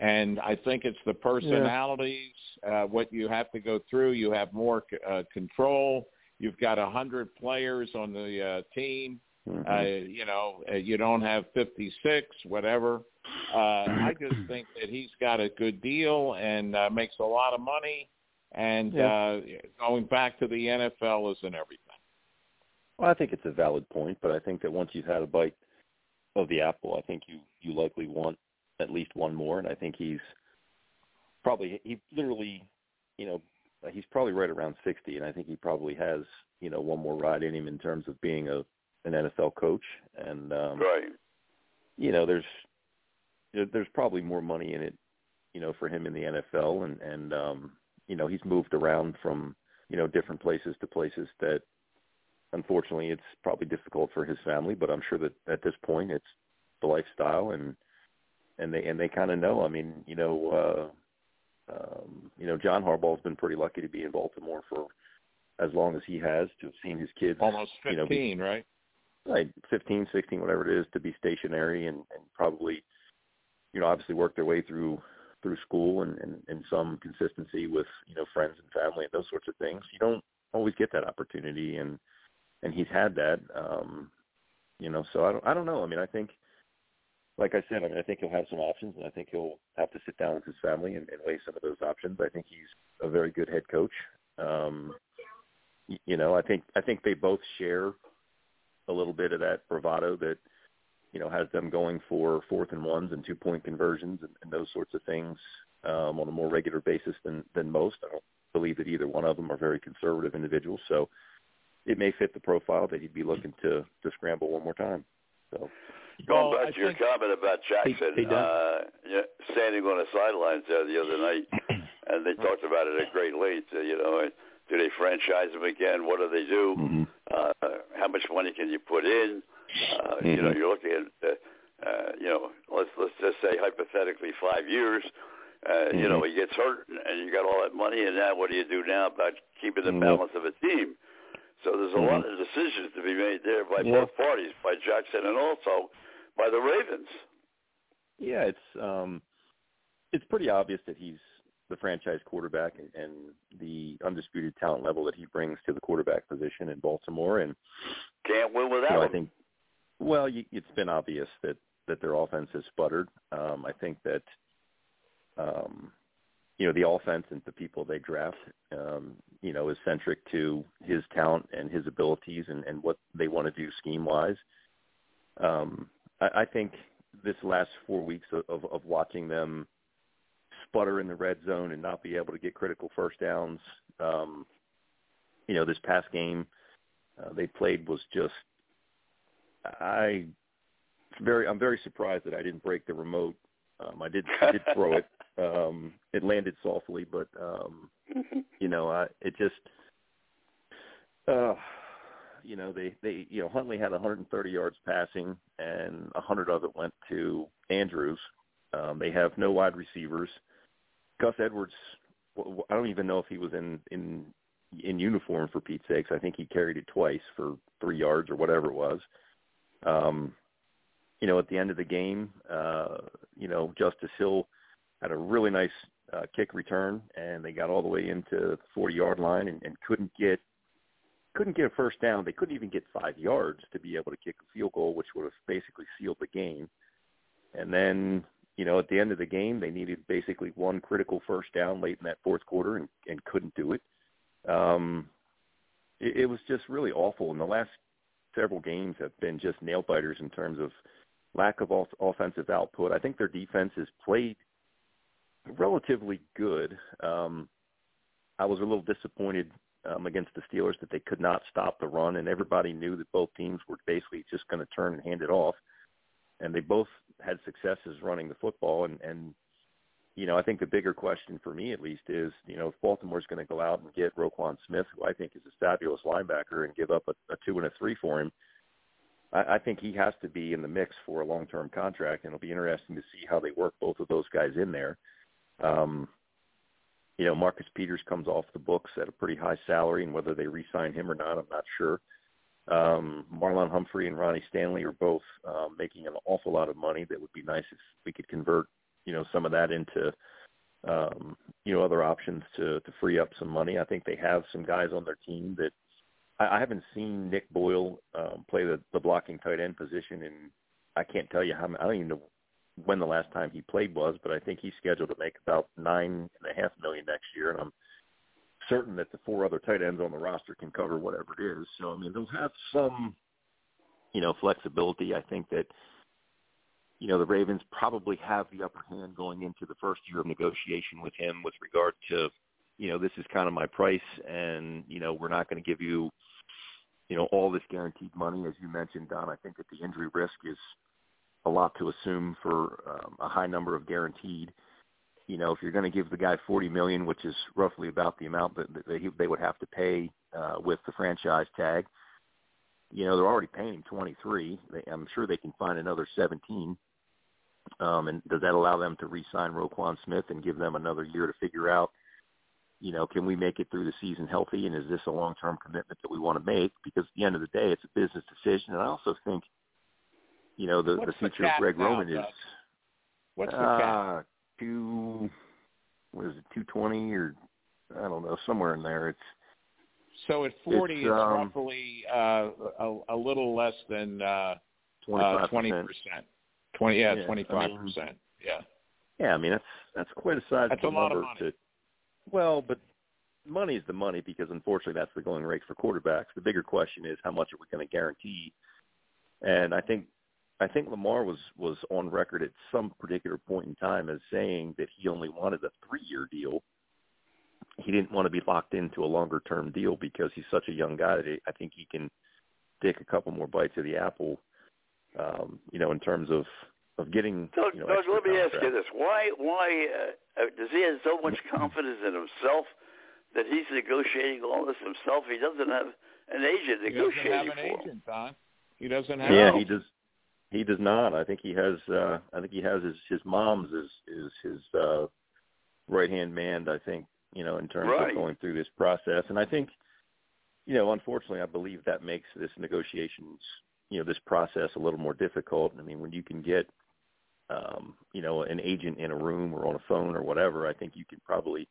And I think it's the personalities, uh, what you have to go through. You have more c- uh, control. You've got a hundred players on the uh, team. Mhm. Uh, you know, uh, you don't have 56, whatever. Uh, I just [CLEARS THROAT] think that he's got a good deal and uh, makes a lot of money. And uh, going back to the NFL isn't everything. Well, I think it's a valid point, but I think that once you've had a bite of the apple, I think you you likely want at least one more, and I think he's probably he literally, you know, he's probably right around sixty, and I think he probably has you know one more ride in him in terms of being a an NFL coach, and um, Right. you know, there's there's probably more money in it you know, for him in the NFL, and and um, you know, he's moved around from you know different places to places that unfortunately it's probably difficult for his family, but I'm sure that at this point it's the lifestyle and and they and they kind of know. I mean, you know, uh, um, you know, John Harbaugh's been pretty lucky to be in Baltimore for as long as he has to have seen his kids Almost you know, be- fifteen, right? right, 15, 16, whatever it is, to be stationary and, and probably, you know, obviously work their way through through school and, and, and some consistency with, you know, friends and family and those sorts of things. You don't always get that opportunity and and he's had that. Um, you know, so I don't I don't know. I mean I think like I said, I mean I think he'll have some options and I think he'll have to sit down with his family and, and weigh some of those options. I think he's a very good head coach. Um you know, I think I think they both share a little bit of that bravado that you know has them going for fourth and ones and two point conversions and, and those sorts of things um, on a more regular basis than than most. I don't believe that either one of them are very conservative individuals, so it may fit the profile that he'd be looking to to scramble one more time. So Going Well, back I to your comment about Jackson, Hey, hey, Don. uh, yeah, standing on the sidelines there the other night, [CLEARS THROAT] and they talked about it at great length. Uh, you know, uh, do they franchise him again? What do they do? mm-hmm. Uh, how much money can you put in? Uh, You know, Mhm. you're looking at, uh, uh, you know, let's let's just say hypothetically five years. Uh, You know, he gets hurt, and you got all that money, and now what do you do now about keeping the Mhm. balance of a team? So there's a Mhm. lot of decisions to be made there by Yeah. both parties, by Jackson and also by the Ravens. Yeah, it's um it's pretty obvious that he's the franchise quarterback and, and the undisputed talent level that he brings to the quarterback position in Baltimore and Can't win without you know, I think well, you, it's been obvious that that their offense has sputtered. Um I think that um you know, the offense and the people they draft um, you know, is centric to his talent and his abilities and, and what they want to do scheme wise. Um I, I think this last four weeks of, of, of watching them sputter in the red zone and not be able to get critical first downs. Um, you know, this past game uh, they played was just I very I'm very surprised that I didn't break the remote. Um, I did I did throw it. [LAUGHS] Um, it landed softly, but um, [LAUGHS] you know, I it just uh you know, they they you know Huntley had 130 yards passing, and 100 of it went to Andrews. Um, they have no wide receivers. Gus Edwards, I don't even know if he was in in in uniform for Pete's sakes. I think he carried it twice for three yards or whatever it was. Um, you know, at the end of the game, uh, you know, Justice Hill had a really nice uh, kick return, and they got all the way into the 40 yard line and, and couldn't get couldn't get a first down. They couldn't even get five yards to be able to kick a field goal, which would have basically sealed the game. And then, you know, at the end of the game, they needed basically one critical first down late in that fourth quarter and, and couldn't do it. Um, it, it was just really awful. And the last several games have been just nail biters in terms of lack of off- offensive output. I think their defense has played relatively good. Um, I was a little disappointed um, against the Steelers that they could not stop the run, and everybody knew that both teams were basically just going to turn and hand it off. And they both had successes running the football, and and you know I think the bigger question for me at least is you know if Baltimore's going to go out and get Roquan Smith, who I think is a fabulous linebacker, and give up a, a two and a three for him, I, I think he has to be in the mix for a long-term contract, and it'll be interesting to see how they work both of those guys in there. Um, you know, Marcus Peters comes off the books at a pretty high salary, and whether they re-sign him or not, I'm not sure. Um, Marlon Humphrey and Ronnie Stanley are both um, making an awful lot of money. That would be nice if we could convert, you know, some of that into, um, you know, other options to to free up some money. I think they have some guys on their team that I, I haven't seen Nick Boyle um, play the, the blocking tight end position, and I can't tell you how. I don't even know when the last time he played was, but I think he's scheduled to make about nine and a half million next year, and I'm certain that the four other tight ends on the roster can cover whatever it is. So I mean, they'll have some, you know, flexibility. I think that, you know, the Ravens probably have the upper hand going into the first year of negotiation with him with regard to, you know, this is kind of my price, and you know, we're not going to give you, you know, all this guaranteed money as you mentioned, Don. I think that the injury risk is a lot to assume for um, a high number of guaranteed. you know, if you're going to give the guy 40 million, which is roughly about the amount that, they, they would have to pay uh, with the franchise tag, you know, they're already paying him 23. They, I'm sure they can find another 17. Um, and does that allow them to re-sign Roquan Smith and give them another year to figure out, you know, can we make it through the season healthy? And is this a long-term commitment that we want to make? Because at the end of the day, it's a business decision. And I also think, you know, the, the future cap of Greg now, Roman is What's the uh, cap? two, what is it, 220 or I don't know, somewhere in there. It's So at 40, it's, it's, um, roughly uh, a, a little less than uh, 25 20%. 20, yeah, Yeah, 25%. yeah. Yeah, I mean that's that's quite a sizable That's a lot of number money. to. Well, but money is the money because unfortunately that's the going rate for quarterbacks. The bigger question is how much are we going to guarantee? And I think I think Lamar was was on record at some particular point in time as saying that he only wanted a three year deal. He didn't want to be locked into a longer term deal because he's such a young guy that I think he can take a couple more bites of the apple. Um, you know, in terms of of getting. Doug, you know, Doug let me ask you this: Why, why uh, uh, does he have so much confidence in himself that he's negotiating all this himself? He doesn't have an agent He doesn't have negotiating an for him. agent, Don. He doesn't have Yeah, an he does. He does not. I think he has. uh I think he has his his mom's is is his uh right hand man. I think you know in terms Right. of going through this process, and I think you know unfortunately I believe that makes this negotiations you know this process a little more difficult. I mean when you can get um you know an agent in a room or on a phone or whatever, I think you can probably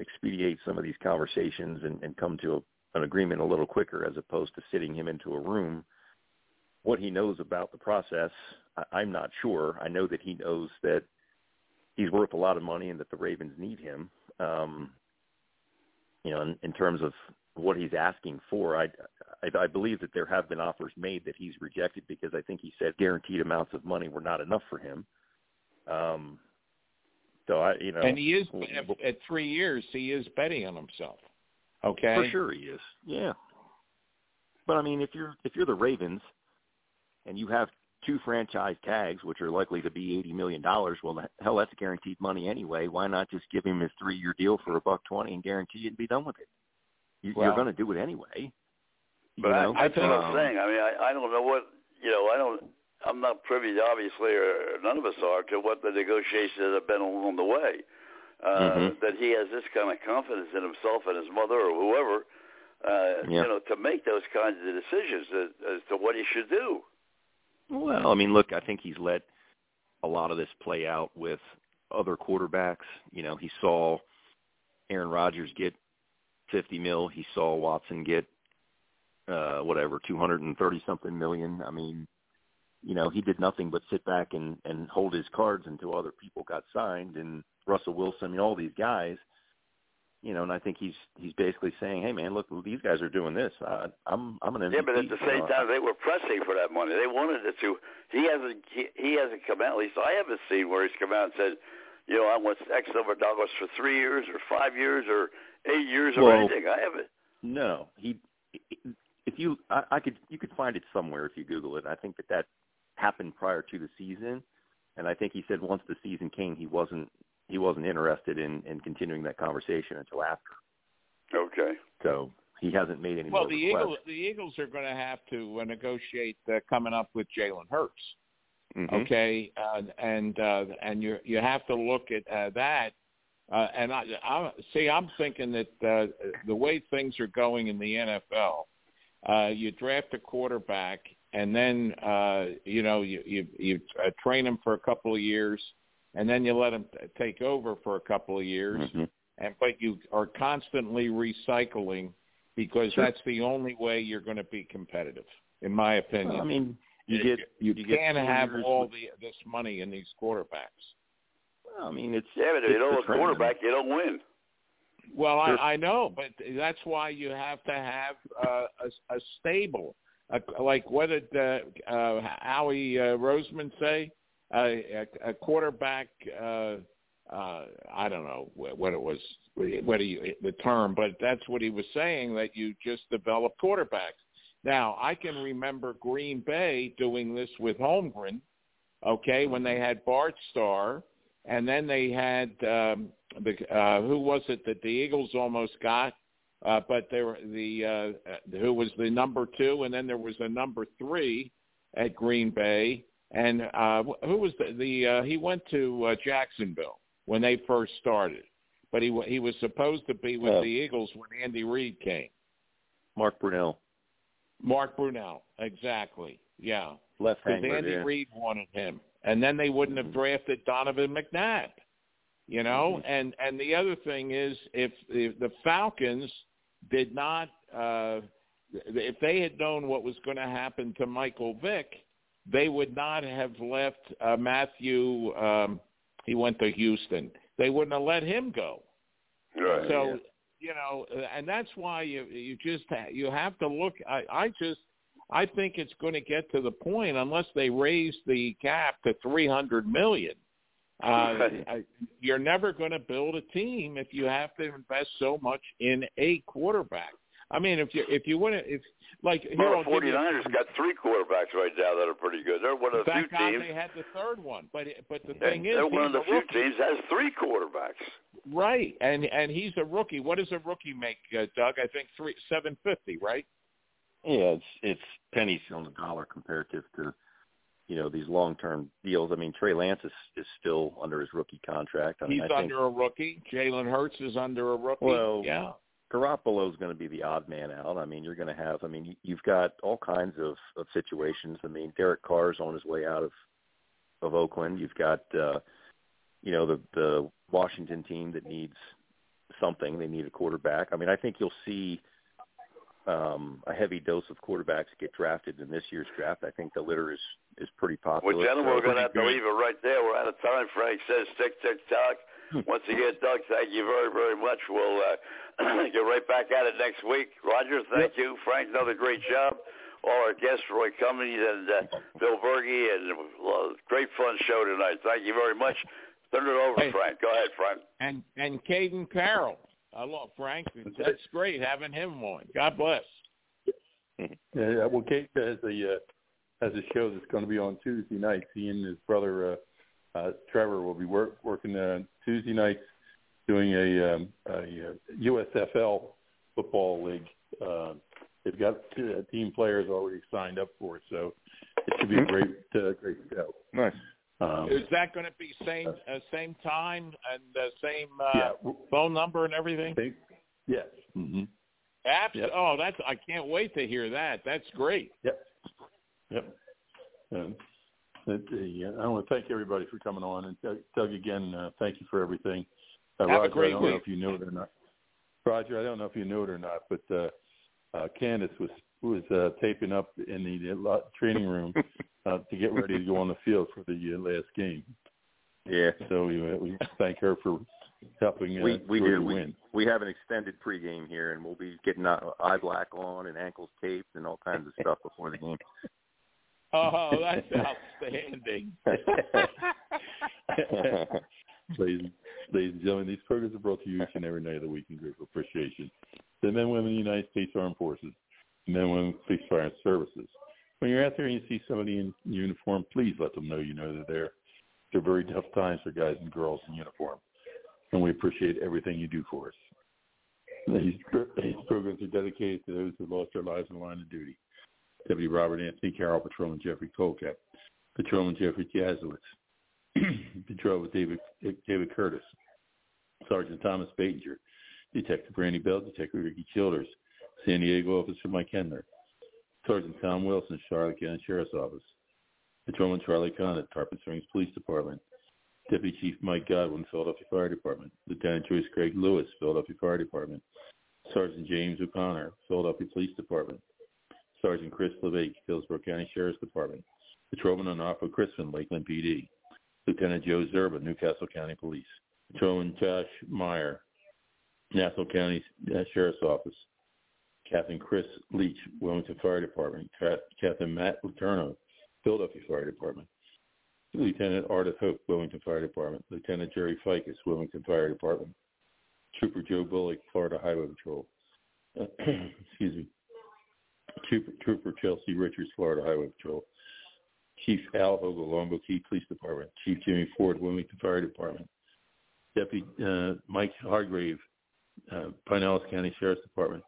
expedite some of these conversations and, and come to a, an agreement a little quicker as opposed to sitting him into a room what he knows about the process, I, I'm not sure. I know that he knows that he's worth a lot of money and that the Ravens need him. Um, you know, in, in terms of what he's asking for, I, I, I believe that there have been offers made that he's rejected because I think he said guaranteed amounts of money were not enough for him. Um, so I, you know, And he is at, three years. He is betting on himself. Okay. For sure he is. Yeah. But I mean, if you're if you're the Ravens and you have two franchise tags, which are likely to be eighty million dollars, well, hell, that's guaranteed money anyway. Why not just give him his three year deal for a buck twenty and guarantee it and be done with it? You, Well- you're going to do it anyway. But you I, know? that's what I'm saying. I mean, I, I don't know what you know. I don't. I'm not privy, obviously, or none of us are, to what the negotiations have been along the way. Uh, Mhm. That he has this kind of confidence in himself and his mother or whoever, uh, Yeah. you know, to make those kinds of decisions as, as to what he should do. Well, I mean, look, I think he's let a lot of this play out with other quarterbacks. You know, he saw Aaron Rodgers get 50 mil. He saw Watson get uh whatever 230 something million. I mean, you know, he did nothing but sit back and and hold his cards until other people got signed and Russell Wilson, I mean all these guys you know, and I think he's he's basically saying, "Hey, man, look, these guys are doing this. I, I'm I'm an MVP." Yeah, but at the same know. time, they were pressing for that money. They wanted it to. He hasn't. He, he hasn't come out. At least I haven't seen where he's come out and said, you know, I want X number of dollars for three years or five years or eight years or Well, anything. I haven't. No, he. If you, I, I could, you could find it somewhere if you Google it. I think that that happened prior to the season, and I think he said once the season came, he wasn't, he wasn't interested in in continuing that conversation until after. Okay. So he hasn't made any Well, more the requests. Eagles, the Eagles are going to have to uh, negotiate uh, coming up with Jalen Hurts. Mhm. Okay, uh, and uh, and you you have to look at uh, that. Uh, and I, I see. I'm thinking that uh, the way things are going in the NFL, uh, you draft a quarterback, and then uh, you know you you, you uh, train him for a couple of years, and then you let him t- take over for a couple of years, Mhm. and but you are constantly recycling because Sure. that's the only way you're going to be competitive, in my opinion. Well, I mean, you you, get you, you can't have all with- the this money in these quarterbacks. Well, I mean, it's Yeah, but if you don't have a quarterback, you don't win. Well, I, I know, but that's why you have to have uh, a, a stable, a, like what did uh, uh, Howie uh, Roseman say? Uh, a, a quarterback. Uh, uh, I don't know what, it was, what you, the term, but that's what he was saying. That you just develop quarterbacks. Now, I can remember Green Bay doing this with Holmgren. Okay, when they had Bart Starr, and then they had um, the uh, who was it that the Eagles almost got, uh, but there were the uh, who was the number two, and then there was a number three at Green Bay, and uh, who was the, the uh, he went to uh, Jacksonville when they first started, but he he was supposed to be with Oh. the Eagles when Andy Reid came. Mark Brunell, Mark Brunell, exactly, yeah. left because. Andy yeah. Reid wanted him, and then they wouldn't have drafted Donovan McNabb. You know, and and the other thing is, if, if the Falcons did not, uh, if they had known what was going to happen to Michael Vick, they would not have left uh, Matthew. Um, he went to Houston. They wouldn't have let him go. Right. So you know, and that's why you you just ha- you have to look. I I just I think it's going to get to the point unless they raise the cap to three hundred million. Uh, I, you're never going to build a team if you have to invest so much in a quarterback. I mean, if you if you want to, if like here, Well, I'll the give you- 49ers got three quarterbacks right now that are pretty good. They're one of the few God teams. they had the third one, but but the thing is, they're one of the few rookie. teams that has three quarterbacks. Right, and and he's a rookie. What does a rookie make, uh, Doug? I think three seven fifty, right? Yeah, it's it's pennies on the dollar comparative to you know these long term deals. I mean, Trey Lance is is still under his rookie contract. I mean, He's I think under a rookie. Jalen Hurts is under a rookie. Well, yeah. Garoppolo's going to be the odd man out. I mean, you're going to have. I mean, you've got all kinds of of situations. I mean, Derek Carr's on his way out of of Oakland. You've got uh, you know the the Washington team that needs something. They need a quarterback. I mean, I think you'll see um, a heavy dose of quarterbacks get drafted in this year's draft. I think the litter is is pretty popular. Well, gentlemen, So- we're going to have to leave it right there. We're out of time. Frank says tick, tick, tock. Once again, Doug, thank you very, very much. We'll uh, [CLEARS THROAT] get right back at it next week. Roger, thank you. Frank, another great job. All our guests, Roy Cummings and uh, Bill Bergey, and uh, great fun show tonight. Thank you very much. Turn it over Hey. Frank. Go ahead, Frank. And and Caden Carroll. I love Frank. That's great having him on. God bless. [LAUGHS] Yeah, yeah, well, Kate has a uh, has a show that's going to be on Tuesday nights. He and his brother uh, uh, Trevor will be work, working uh, Tuesday nights doing a, um, a uh, USFL football league. Uh, they've got uh, team players already signed up for it, so it should be a great uh, great show. Nice. Um, Is that going to be same uh, same time and uh, same uh, yeah, phone number and everything? they, yes. hmm Abs- Yep. Oh, that's I can't wait to hear that. That's great. Yep. Yep. Um, that, uh, I want to thank everybody for coming on, and Doug, Doug again, uh, thank you for everything. Uh, Have a Roger, great I don't know if you knew it or not. Roger, I don't know if you knew it or not, but uh, uh, Candace was was uh, taping up in the training room [LAUGHS] uh, to get ready to go on the field for the uh, last game. Yeah. So we, uh, we thank her for helping uh, We we do. We, win. we have an extended pregame here, and we'll be getting uh, eye black on and ankles taped and all kinds of stuff before the game. [LAUGHS] Oh, that's outstanding. [LAUGHS] ladies, ladies and gentlemen, these programs are brought to you each and every night of the week in grateful appreciation. The men and women of the United States Armed Forces, the men and women Police Fire and Services. When you're out there and you see somebody in uniform, please let them know you know they're there. They're very tough times for guys and girls in uniform, and we appreciate everything you do for us. These, programs are dedicated to those who lost their lives in the line of duty. Deputy Robert Anthony Carroll, Patrolman Jeffrey Kocab, Patrolman Jeffrey Yaslowitz, [CLEARS THROAT] Patrol David David Curtis, Sergeant Thomas Baitinger, Detective Randy Bell, Detective Ricky Childers, San Diego Officer Mike Hendler, Sergeant Tom Wilson, Charlotte County Sheriff's Office, Patrolman Charlie Condit, Tarpon Springs Police Department, Deputy Chief Mike Godwin, Philadelphia Fire Department, Lieutenant Joyce Craig Lewis, Philadelphia Fire Department, Sergeant James O'Connor, Philadelphia Police Department, Sergeant Chris LeVake, Hillsborough County Sheriff's Department, Patrolman Onofre Crispin, Lakeland PD, Lieutenant Joe Szczerba, Newcastle County Police, Patrolman Josh Meyer, Nassau County uh, Sheriff's Office, Captain Chris Leach, Wilmington Fire Department, Ca- Captain Matt Letourneau, Philadelphia Fire Department, Lieutenant Ardythe Hope, Wilmington Fire Department, Lieutenant Jerry Fickes, Wilmington Fire Department, Trooper Joe Bullock, Florida Highway Patrol, [CLEARS THROAT] excuse me, Trooper, Trooper Chelsea Richards, Florida Highway Patrol, Chief Al Hogle, Longboat Key Police Department. Chief Jimmy Ford, Wilmington Fire Department. Deputy uh, Mike Hargrave, uh, Pinellas County Sheriff's Department.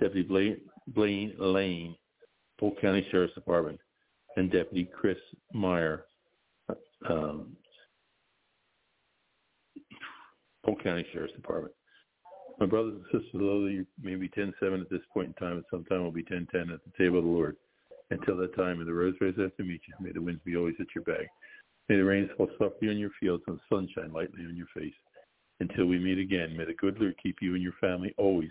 Deputy Blane, Blane Lane, Polk County Sheriff's Department. And Deputy Chris Meyer, um, Polk County Sheriff's Department. My brothers and sisters, although you may be 10-7 at this point in time, at some time will be 10-10 at the table of the Lord. Until that time, may the rose rays have to meet you. May the winds be always at your back. May the rains fall softly on your fields and the sunshine lightly on your face. Until we meet again, may the good Lord keep you and your family always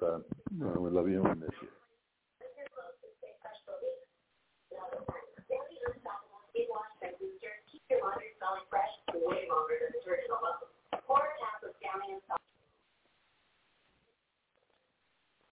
Johnny Bob,